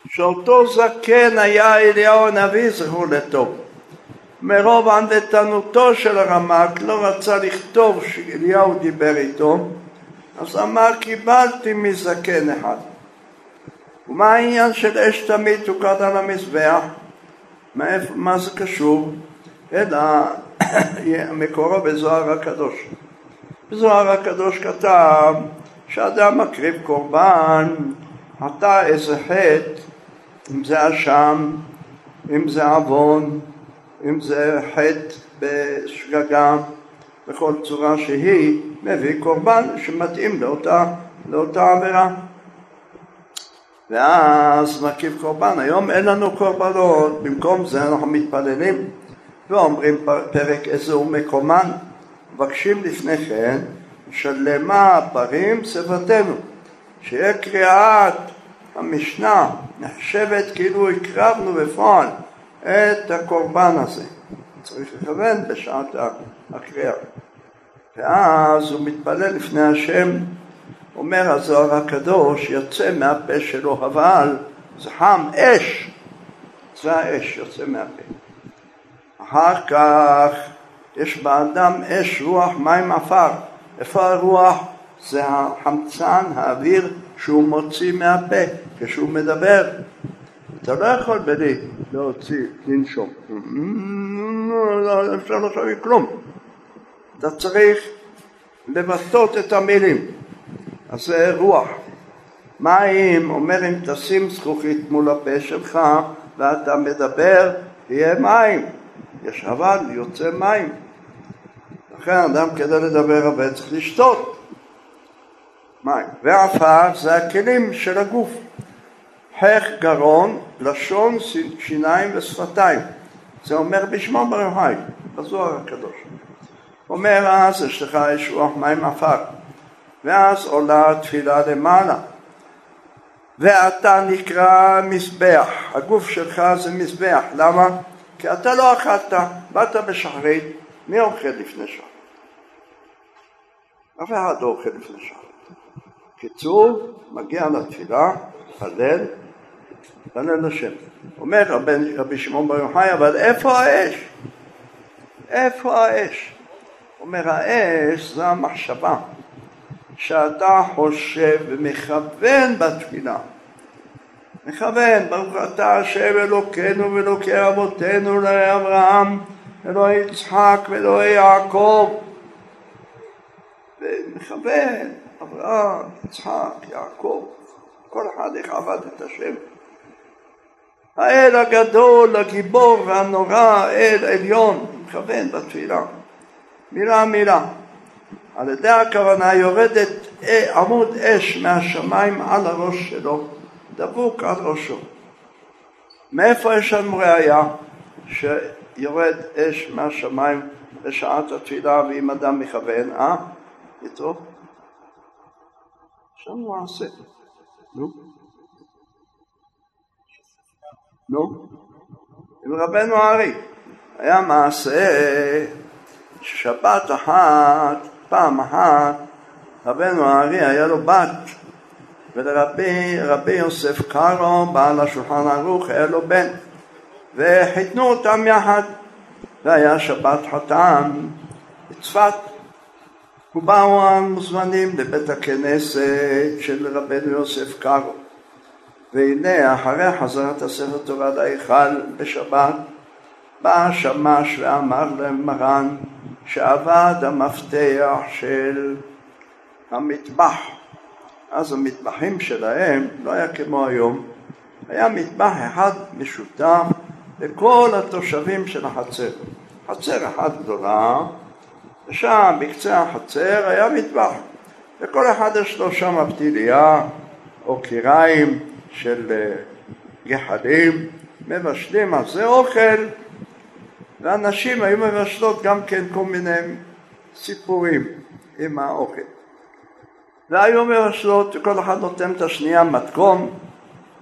שאותו זקן היה אליהו הנביא זכור לטוב. מרוב ענוותנותו של הרמק לא רצה לכתוב שאליהו דיבר איתו, אז אמר קיבלתי מזקן אחד. ומה העניין של אש תמיד תוקד על המזבח? מה זה קשור? אלא [COUGHS] מקורו בזוהר הקדוש. בזוהר הקדוש כתב שאדם מקריב קורבן, עתה איזה חטא אם זה אשם, אם זה עוון, אם זה חטא בשגגה, בכל צורה שהיא, מביא קורבן שמתאים לאותה, לאותה עבירה. ואז מקיף קורבן. היום אין לנו קורבנות, במקום זה אנחנו מתפללים ואומרים פרק איזה הוא מקומן, מבקשים לפני כן שלמה פרים שפתנו, שיהיה קריאת המשנה נחשבת כאילו הקרבנו בפועל את הקורבן הזה. צריך לכוון בשעת הקריאה. ואז הוא מתפלל לפני השם, אומר הזוהר הקדוש, יוצא מהפה שלו אבל זה חם אש, זה האש יוצא מהפה. אחר כך יש באדם אש, רוח, מים, עפר. איפה הרוח? זה החמצן, האוויר שהוא מוציא מהפה כשהוא מדבר. אתה לא יכול בלי להוציא, לנשום. לא אפשר לחשוב כלום. אתה צריך לבטאות את המילים. אז זה רוח. מים, אומר אם תשים זכוכית מול הפה שלך ואתה מדבר, יהיה מים. יש אבל, יוצא מים. לכן אדם כדי לדבר הרבה צריך לשתות. מים. ועפר זה הכלים של הגוף. חך גרון, לשון, שיניים ושפתיים. זה אומר בשמו ברוך הוא, בזוהר הקדוש. אומר אז יש לך אש רוח מים עפר. ואז עולה התפילה למעלה. ואתה נקרא מזבח, הגוף שלך זה מזבח, למה? כי אתה לא אכלת, באת בשחרית, מי אוכל לפני שחרית? אף אחד לא אוכל לפני שחרית. קיצור, מגיע לתפילה, פלל, פלל לשם. אומר רבי, שמעון בר יוחאי, אבל איפה האש? איפה האש? אומר האש זה המחשבה שאתה חושב ומכוון בתפילה. מכוון, ברוך אתה השם אלוקינו ואלוקי אבותינו לאברהם, אלוהי יצחק ואלוהי יעקב. ומכוון, אברהם, יצחק, יעקב, כל אחד איך עבד את השם. האל הגדול, הגיבור והנורא, האל עליון, מכוון בתפילה, מילה מילה. על ידי הכוונה יורדת עמוד אש מהשמיים על הראש שלו, דבוק על ראשו. מאיפה יש לנו ראייה שיורד אש מהשמיים בשעת התפילה ואם אדם מכוון, אה? יתרו? עכשיו מעשה. נו. נו. עם רבנו הארי. היה מעשה ששבת אחת, פעם אחת, רבנו הארי היה לו בת, ולרבי רבי יוסף קארו, בעל השולחן ערוך, היה לו בן, וחיתנו אותם יחד, והיה שבת חתם בצפת. ובאו המוזמנים לבית הכנסת של רבנו יוסף קארו. והנה אחרי חזרת הספר תורה להיכל בשבת בא השמש ואמר למרן שעבד המפתח של המטבח אז המטבחים שלהם לא היה כמו היום היה מטבח אחד משותף לכל התושבים של החצר חצר אחת גדולה ושם בקצה החצר היה מטבח וכל אחד יש לו שם פתיליה או קיריים של אה, גחלים, מבשלים על זה אוכל, ואנשים היו מבשלות גם כן כל מיני סיפורים עם האוכל. והיו מבשלות, וכל אחד נותן את השנייה מתכון,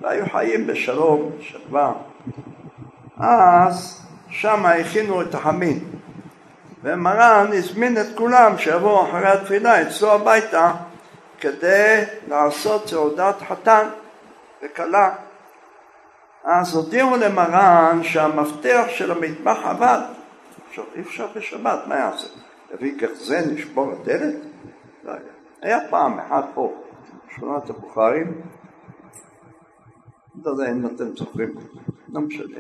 והיו חיים בשלום, בשלווה. אז שם הכינו את החמין, ומרן הזמין את כולם שיבואו אחרי התפילה אצלו הביתה כדי לעשות סעודת חתן. וכלה. אז הודיעו למרן שהמפתח של המטבח עבד. עכשיו אי אפשר בשבת, מה יעשה? יביא גרזן, לשבור הדלת? לא היה. היה פעם אחת פה, שכונת הבוכרים, לא יודע אם אתם זוכרים, לא משנה,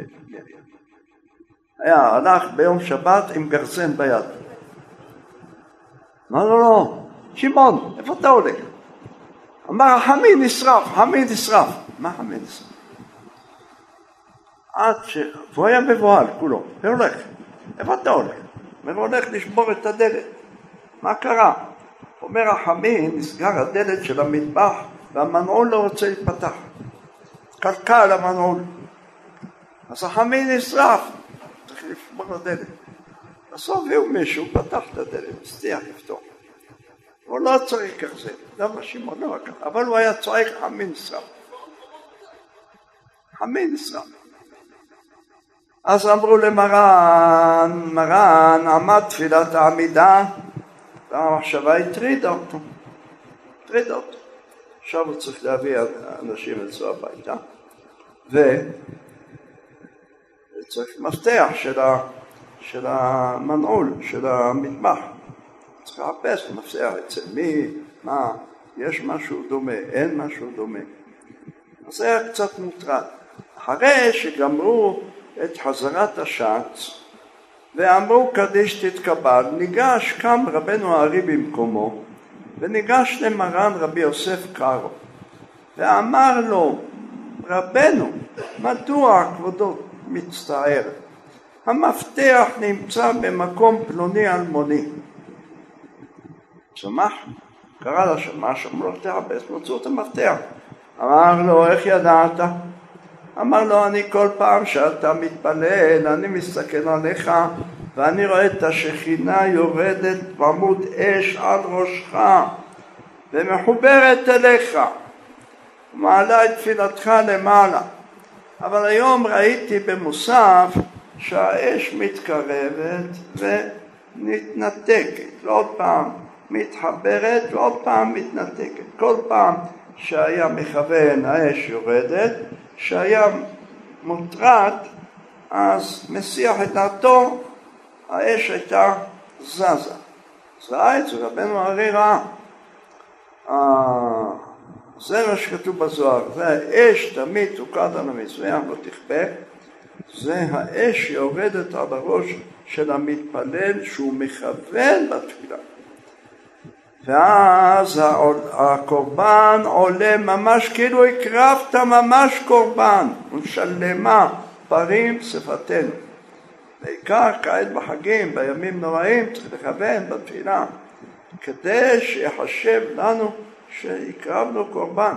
היה, הלך ביום שבת עם גרזן ביד. לא, לא, לא, שמעון, איפה אתה הולך? אמר, החמין נשרף, חמין נשרף. מה המנסה? עד ש... והוא היה מבוהל כולו, והולך. איפה אתה הולך? אומר, הולך לשבור את הדלת. מה קרה? אומר החמין, נסגר הדלת של המטבח והמנעול לא רוצה להיפתח. קלקל המנעול. אז החמין נשרף, לשבור את הדלת. בסוף הביאו מישהו, פתח את הדלת, הצליח לפתוח. הוא לא צריך כזה, למה לא לקח, אבל הוא היה צועק חמין נשרף. המינסה. אז אמרו למרן, מרן עמד תפילת העמידה והמחשבה הטרידה אותו, הטרידה אותו. עכשיו הוא צריך להביא אנשים אצלו הביתה וצריך מפתח של, ה, של המנעול, של המטבח. צריך לחפש מפתח אצל מי, מה, יש משהו דומה, אין משהו דומה. אז זה היה קצת מוטרד. אחרי שגמרו את חזרת השץ ואמרו קדיש תתקבל, ניגש, קם רבנו הארי במקומו וניגש למרן רבי יוסף קארו ואמר לו, רבנו, מדוע כבודו מצטער? המפתח נמצא במקום פלוני אלמוני. שמח, קרא לשמש, אמרו לו תחפש, מצאו את המפתח. אמר לו, איך ידעת? אמר לו, אני כל פעם שאתה מתפלל, אני מסתכל עליך ואני רואה את השכינה יורדת בעמוד אש על ראשך ומחוברת אליך, מעלה את תפילתך למעלה. אבל היום ראיתי במוסף שהאש מתקרבת ומתנתקת, ועוד פעם מתחברת ועוד פעם מתנתקת. כל פעם שהיה מכוון האש יורדת שהיה מוטרד אז מסיח את דעתו האש הייתה זזה. ראה את זה רבנו הרי ראה. זה מה שכתוב בזוהר, זה האש תמיד תוקד על המזבח לא תכפה, זה האש יורדת על הראש של המתפלל שהוא מכוון בתפילה. ואז הקורבן עולה ממש כאילו הקרבת ממש קורבן, ושלמה פרים שפתנו. בעיקר כעת בחגים, בימים נוראים, צריך לכוון בתפילה, כדי שיחשב לנו שהקרבנו קורבן,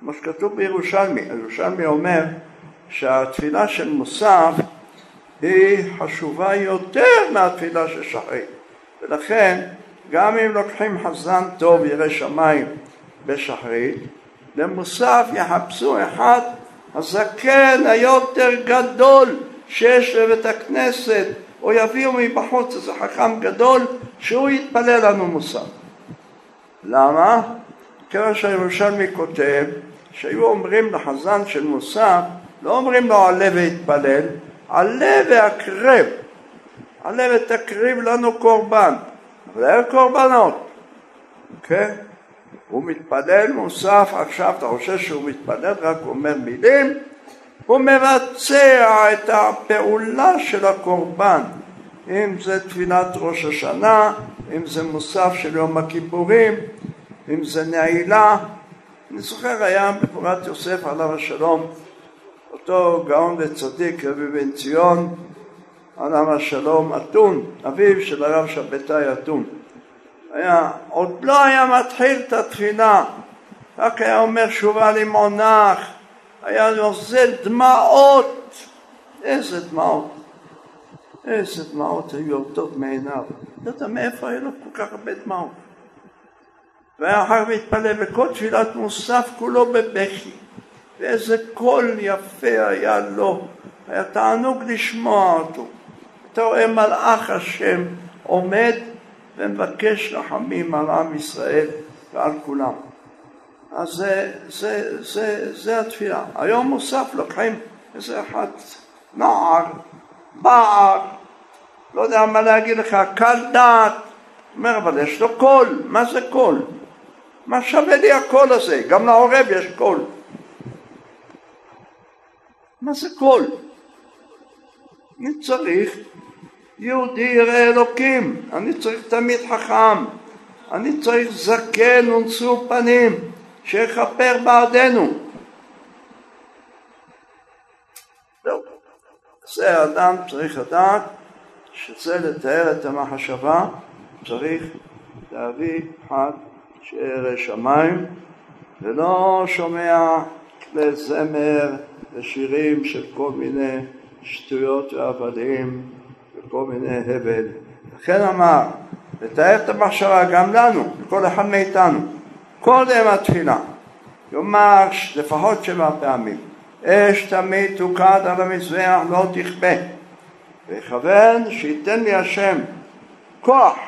כמו שכתוב בירושלמי. הירושלמי אומר שהתפילה של מוסף היא חשובה יותר מהתפילה של שחרית, ולכן גם אם לוקחים חזן טוב ירא שמיים בשחרית, למוסף יחפשו אחד הזקן היותר גדול שיש לבית הכנסת או יביאו מבחוץ איזה חכם גדול שהוא יתפלל לנו מוסף. למה? כיוון שהירושלמי כותב שהיו אומרים לחזן של מוסף, לא אומרים לו עלה והתפלל, עלה והקרב, עלה ותקריב לנו קורבן, אבל היה קורבנות, כן? הוא מתפלל מוסף, עכשיו אתה חושב שהוא מתפלל, רק אומר מילים, הוא מבצע את הפעולה של הקורבן, אם זה תפילת ראש השנה, אם זה מוסף של יום הכיפורים, אם זה נעילה. אני זוכר היה בפורת יוסף עליו השלום, אותו גאון וצדיק רבי בן ציון עליו השלום אתון, אביו של הרב שבתאי אתון. היה, עוד לא היה מתחיל את התפילה, רק היה אומר שובה לי מונח, היה נוזל דמעות, איזה דמעות, איזה דמעות היו יורדות מעיניו, לא יודע מאיפה היה לו כל כך הרבה דמעות. והיה אחר מתפלל וכל תפילת מוסף כולו בבכי, ואיזה קול יפה היה לו, היה תענוג לשמוע אותו. אתה רואה מלאך השם עומד ומבקש רחמים על עם ישראל ועל כולם. אז זה, זה, זה, זה התפילה. היום מוסף לוקחים איזה אחד נער, בער, לא יודע מה להגיד לך, קל דעת, אומר אבל יש לו קול, מה זה קול? מה שווה לי הקול הזה? גם לעורב יש קול. מה זה קול? אני צריך יהודי ירא אלוקים, אני צריך תלמיד חכם, אני צריך זקן ונשוא פנים, שיכפר בעדנו. זה אדם צריך לדעת שזה לתאר את המחשבה, צריך להביא אחד שירא שמיים ולא שומע כלי זמר ושירים של כל מיני שטויות והבלים וכל מיני הבל. לכן אמר, לתאר את המחשבה גם לנו, לכל אחד מאיתנו, קודם התפילה, יאמר לפחות שבע פעמים, אש תמיד תוקד על המזבח לא תכבה, ויכוון שייתן לי השם כוח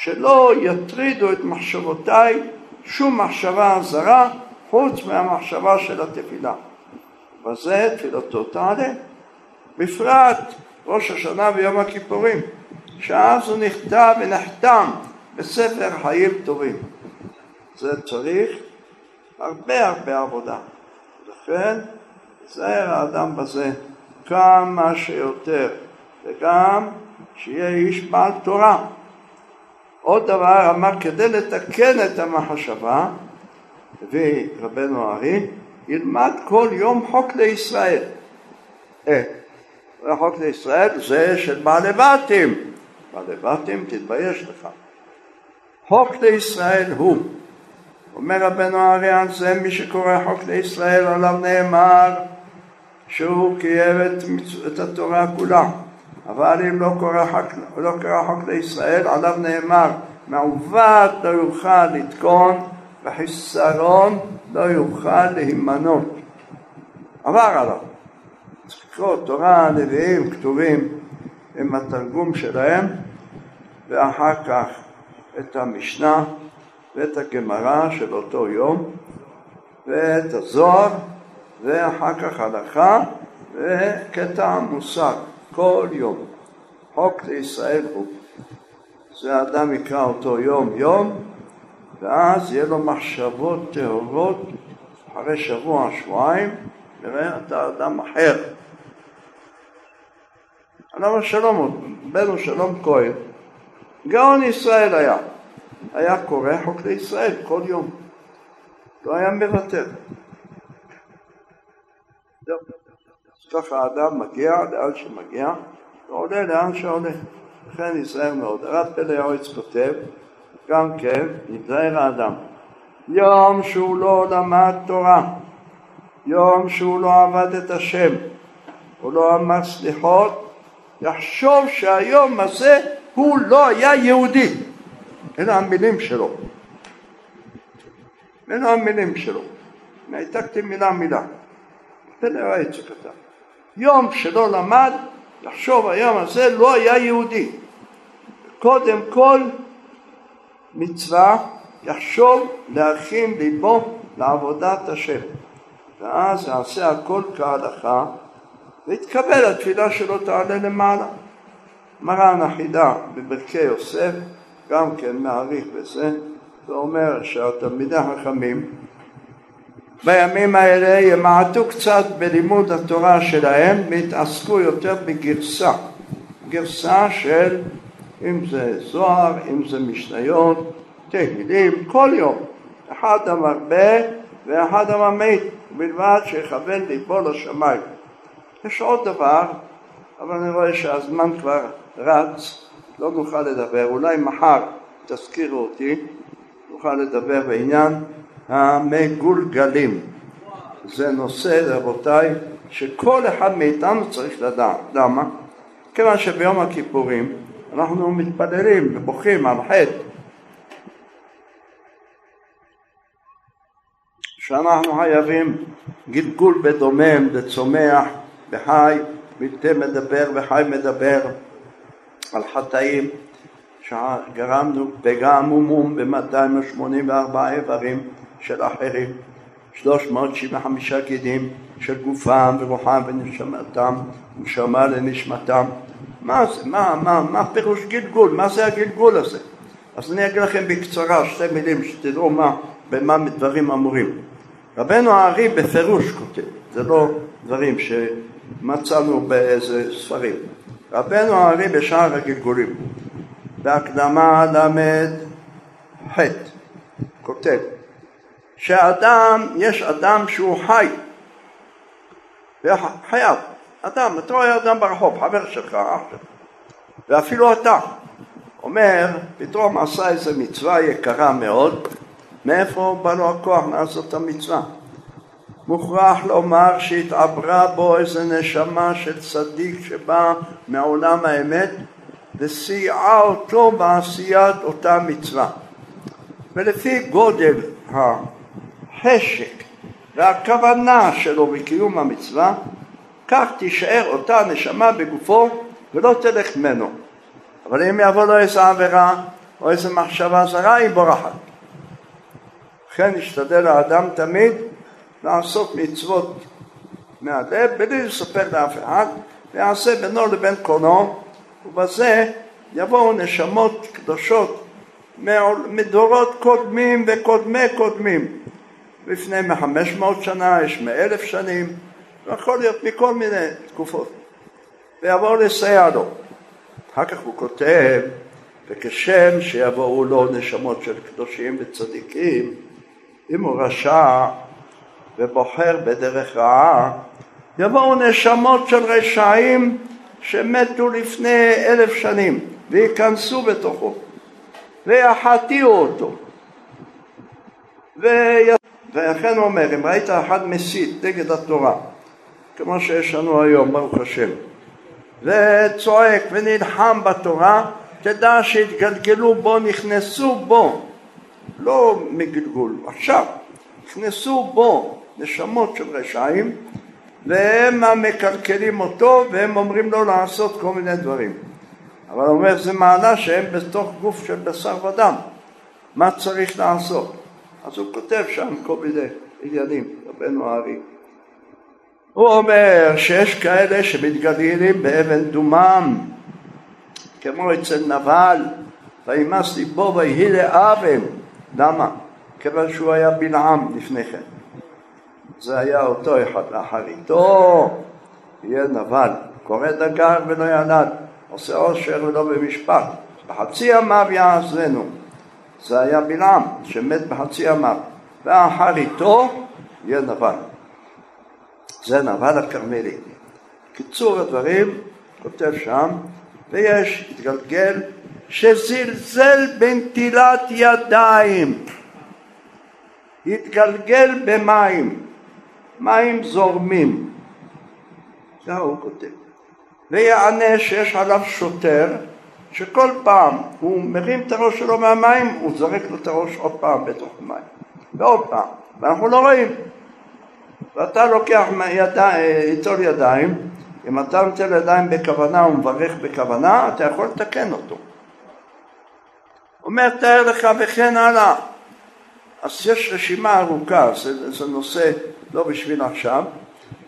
שלא יטרידו את מחשבותיי שום מחשבה זרה חוץ מהמחשבה של התפילה. וזה תפילתו תעלה. בפרט ראש השנה ויום הכיפורים, שאז הוא נכתב ונחתם בספר חיים טובים. זה צריך הרבה הרבה עבודה. לכן זהר האדם בזה כמה שיותר, וגם שיהיה איש בעל תורה. עוד דבר אמר כדי לתקן את המחשבה, הביא רבנו ארי, ילמד כל יום חוק לישראל. אה, החוק לישראל זה של בעלי בתים. בעלי בתים תתבייש לך. חוק לישראל הוא, אומר רבנו ארי על זה מי שקורא חוק לישראל עליו נאמר שהוא קיים את, את התורה כולה אבל אם לא קורא, חוק, לא קורא חוק לישראל עליו נאמר מעוות לא יוכל לתקון וחיסרון לא יוכל להימנות. עבר עליו. צריך לקרוא תורה, נביאים, כתובים עם התרגום שלהם ואחר כך את המשנה ואת הגמרא של אותו יום ואת הזוהר ואחר כך הלכה וקטע מושג כל יום. חוק לישראל הוא. זה אדם יקרא אותו יום יום ואז יהיה לו מחשבות טהורות אחרי שבוע, שבועיים, נראה אתה אדם אחר. עליו השלום, בנו שלום כהן, גאון ישראל היה, היה קורא חוק לישראל כל יום, לא היה מוותר. ככה האדם מגיע לאן שמגיע ועולה לאן שעולה. לכן ייזהר מאוד. הרב פלא יועץ כותב גם כן, ייזהר האדם. יום שהוא לא למד תורה, יום שהוא לא עבד את השם, הוא לא אמר סליחות, יחשוב שהיום הזה הוא לא היה יהודי. אלה המילים שלו. אלה המילים שלו. העתקתי מילה מילה. פלא יועץ כתב. יום שלא למד, יחשוב היום הזה לא היה יהודי. קודם כל מצווה יחשוב להכין ליבו לעבודת השם. ואז יעשה הכל כהלכה ויתקבל התפילה שלו תעלה למעלה. מרן החידה בברכי יוסף גם כן מעריך בזה ואומר שהתלמידי החכמים בימים האלה ימעטו קצת בלימוד התורה שלהם והתעסקו יותר בגרסה. גרסה של אם זה זוהר, אם זה משניות, תהילים, כל יום. אחד המרבה ואחד הממעיט ובלבד שיכוון ליבו לשמיים. יש עוד דבר אבל אני רואה שהזמן כבר רץ לא נוכל לדבר. אולי מחר תזכירו אותי נוכל לדבר בעניין המגולגלים. זה נושא, רבותיי, שכל אחד מאיתנו צריך לדעת. למה? כיוון שביום הכיפורים אנחנו מתפללים ובוכים על חטא שאנחנו חייבים גלגול בדומם, בצומח, בחי, בלתי מדבר וחי מדבר על חטאים שגרמנו פגם ומום ב-284 איברים של אחרים, 375 גידים של גופם ורוחם ונשמתם, נשמה לנשמתם. מה זה? מה, מה, מה פירוש גלגול? מה זה הגלגול הזה? אז אני אגיד לכם בקצרה שתי מילים שתדעו מה, במה דברים אמורים. רבנו הארי בפירוש כותב, זה לא דברים שמצאנו באיזה ספרים. רבנו הארי בשער הגלגולים בהקדמה למד ח' כותב שאדם, יש אדם שהוא חי. חייב, אדם, אתה רואה אדם ברחוב, חבר שלך, אח שלך. ואפילו אתה. אומר, פתאום עשה איזה מצווה יקרה מאוד. מאיפה בא לו הכוח לעשות את המצווה? מוכרח לומר שהתעברה בו איזה נשמה של צדיק שבא מעולם האמת וסייעה אותו בעשיית אותה מצווה. ולפי גודל החשק והכוונה שלו בקיום המצווה, כך תישאר אותה נשמה בגופו ולא תלך ממנו. אבל אם יבוא לו איזה עבירה או איזה מחשבה זרה, היא בורחת. לכן ישתדל האדם תמיד לעשות מצוות מהלב בלי לספר לאף אחד, ויעשה בינו לבין קונו ובזה יבואו נשמות קדושות מדורות קודמים וקודמי קודמים. לפני מחמש מאות שנה, יש מאלף שנים, יכול להיות מכל מיני תקופות. ויבואו לסייע לו. אחר כך הוא כותב, וכשם שיבואו לו נשמות של קדושים וצדיקים, אם הוא רשע ובוחר בדרך רעה, יבואו נשמות של רשעים שמתו לפני אלף שנים וייכנסו בתוכו ויחטיאו אותו ולכן הוא אומר אם ראית אחד מסית נגד התורה כמו שיש לנו היום ברוך השם וצועק ונלחם בתורה תדע שהתגלגלו בו נכנסו בו לא מגלגול עכשיו נכנסו בו נשמות של רשעים והם המקלקלים אותו והם אומרים לו לעשות כל מיני דברים. אבל הוא אומר זה מעלה שהם בתוך גוף של בשר ודם, מה צריך לעשות? אז הוא כותב שם כל מיני עניינים, רבנו הארי. הוא אומר שיש כאלה שמתגלגלים באבן דומם, כמו אצל נבל, וימס ליבו ויהי לאבן. למה? כיוון שהוא היה בלעם לפני כן. זה היה אותו אחד לאחריתו, יהיה נבל, קורא דגר ולא ילד, עושה עושר ולא במשפט, בחצי ימיו יעזנו. זה היה בלעם שמת בחצי ימיו, ואחריתו יהיה נבל. זה נבל הכרמלי. קיצור הדברים, כותב שם, ויש, התגלגל, שזלזל בנטילת ידיים, התגלגל במים, מים זורמים. ככה הוא כותב. ויענה שיש עליו שוטר שכל פעם הוא מרים את הראש שלו מהמים הוא זורק לו את הראש עוד פעם בתוך המים. ועוד פעם. ואנחנו לא רואים. ואתה לוקח איתו ידיים. אם אתה נוטל ידיים בכוונה ומברך בכוונה, אתה יכול לתקן אותו. אומר תאר לך וכן הלאה. אז יש רשימה ארוכה, זה, זה נושא לא בשביל עכשיו,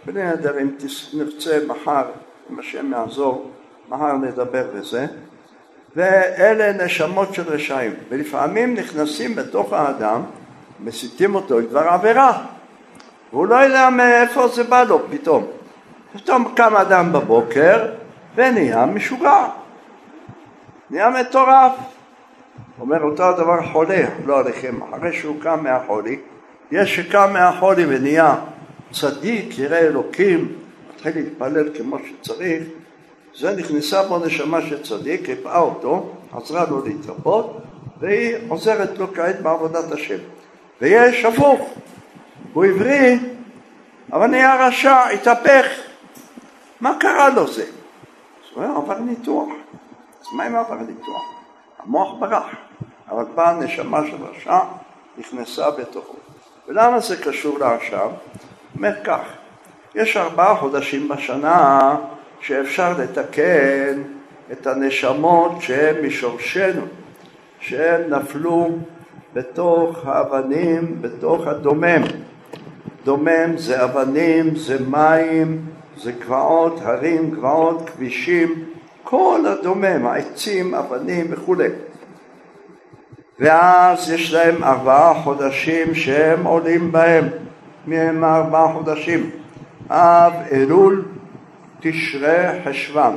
בלי נדר אם נרצה מחר, אם השם יעזור, מחר נדבר בזה, ואלה נשמות של רשעים, ולפעמים נכנסים בתוך האדם, מסיתים אותו לדבר עבירה, והוא לא יודע מאיפה זה בא לו פתאום. פתאום קם אדם בבוקר ונהיה משוגע, נהיה מטורף. אומר אותו הדבר חולה, לא עליכם, אחרי שהוא קם מהחולי, יש שקם מהחולי ונהיה צדיק, ירא אלוקים, מתחיל להתפלל כמו שצריך, זה נכנסה בו נשמה של צדיק, הקפאה אותו, עזרה לו להתרבות, והיא עוזרת לו כעת בעבודת השם. ויש הפוך, הוא עברי, אבל נהיה רשע, התהפך. מה קרה לו זה? אז הוא עבר ניתוח. אז מה אם עבר ניתוח? המוח ברח, אבל באה נשמה של רשע, נכנסה בתוכו. ולמה זה קשור לעכשיו? אומר כך, יש ארבעה חודשים בשנה שאפשר לתקן את הנשמות שהן משורשנו, שהן נפלו בתוך האבנים, בתוך הדומם. דומם זה אבנים, זה מים, זה גבעות, הרים, גבעות, כבישים, כל הדומם, העצים, אבנים וכולי. ואז יש להם ארבעה חודשים שהם עולים בהם. מי הם ארבעה חודשים? אב, אלול, תשרי, חשוון.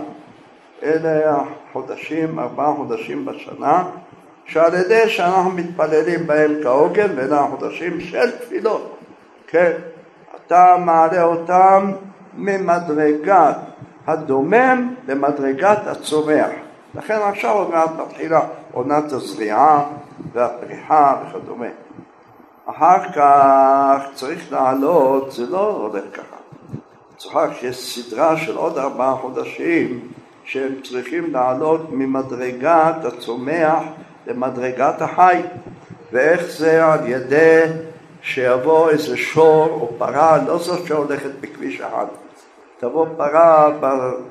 אלה החודשים, ארבעה חודשים בשנה, שעל ידי שאנחנו מתפללים בהם כהוגן, ואלה החודשים של תפילות. כן, אתה מעלה אותם ממדרגת הדומם למדרגת הצומח. לכן עכשיו עוד מעט מתחילה עונת הזריעה והפריחה וכדומה. אחר כך צריך לעלות, זה לא הולך ככה. צריך שיש סדרה של עוד ארבעה חודשים שהם צריכים לעלות ממדרגת הצומח למדרגת החי. ואיך זה על ידי שיבוא איזה שור או פרה, לא זאת שהולכת בכביש אחד. תבוא פרה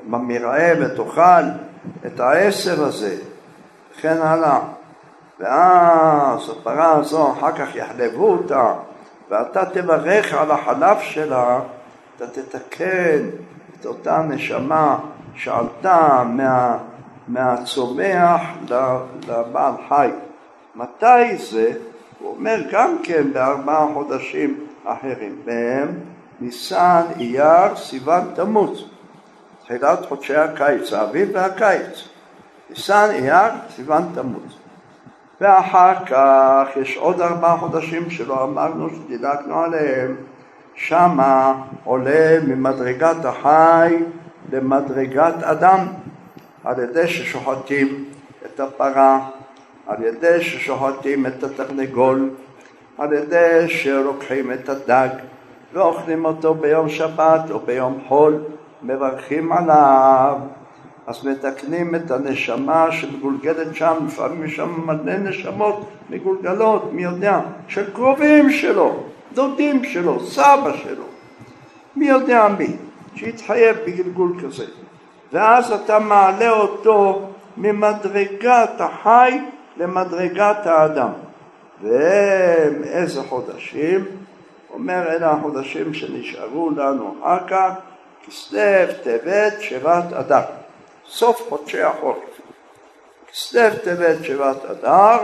במרעה ותאכל את העשב הזה, וכן הלאה. ואז הפרה הזו אחר כך יחלבו אותה, ואתה תברך על החלב שלה, אתה תתקן את אותה נשמה שעלתה מה, מהצומח לבעל חי. מתי זה? הוא אומר גם כן בארבעה חודשים אחרים, בהם ניסן, אייר, סיוון, תמוז, תחילת חודשי הקיץ, האביב והקיץ, ניסן, אייר, סיוון, תמוז. ואחר כך יש עוד ארבעה חודשים שלא אמרנו שדילגנו עליהם, שמה עולה ממדרגת החי למדרגת אדם על ידי ששוחטים את הפרה, על ידי ששוחטים את התרנגול, על ידי שלוקחים את הדג ואוכלים אותו ביום שבת או ביום חול, מברכים עליו. אז מתקנים את הנשמה שמגולגלת שם, לפעמים יש שם מלא נשמות מגולגלות, מי יודע, של קרובים שלו, דודים שלו, סבא שלו, מי יודע מי, שיתחייב בגלגול כזה. ואז אתה מעלה אותו ממדרגת החי למדרגת האדם. והם איזה חודשים? אומר אלה החודשים שנשארו לנו אחר כך, כסלו, טבת, שבט, אדר. סוף חודשי החורף. כסלו, טבת, שבט, אדר,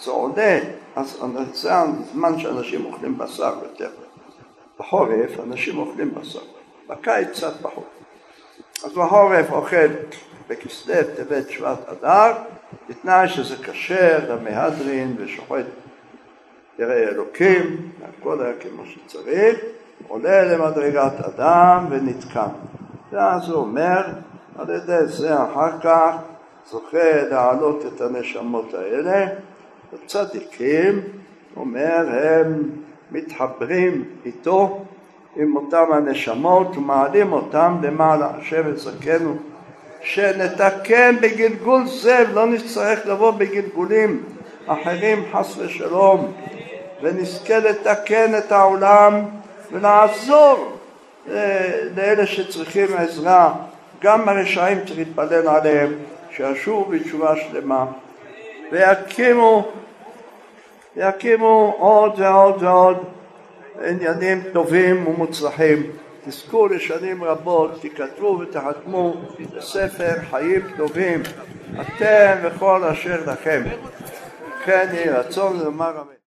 זה עולה, אז זה הזמן שאנשים אוכלים בשר יותר. בחורף אנשים אוכלים בשר, בקיץ קצת פחות. אז בחורף אוכל בכסלו, טבת, שבט, אדר, בתנאי שזה כשר למהדרין ושוחט ירא אלוקים, והכל היה כמו שצריך, עולה למדרגת אדם ונתקן. ואז הוא אומר, על ידי זה אחר כך זוכה להעלות את הנשמות האלה, הצדיקים, אומר, הם מתחברים איתו עם אותם הנשמות ומעלים אותם למעלה. השם יזכנו שנתקן בגלגול זה ולא נצטרך לבוא בגלגולים אחרים חס ושלום ונזכה לתקן את העולם ולעזור לאלה שצריכים עזרה, גם הרשעים צריך להתפלל עליהם, שישובו בתשובה שלמה ויקימו, יקימו עוד ועוד ועוד עניינים טובים ומוצלחים. תזכו לשנים רבות, תיכתבו ותחתמו בספר חיים טובים, אתם וכל אשר לכם. כן יהי רצון לומר אמן.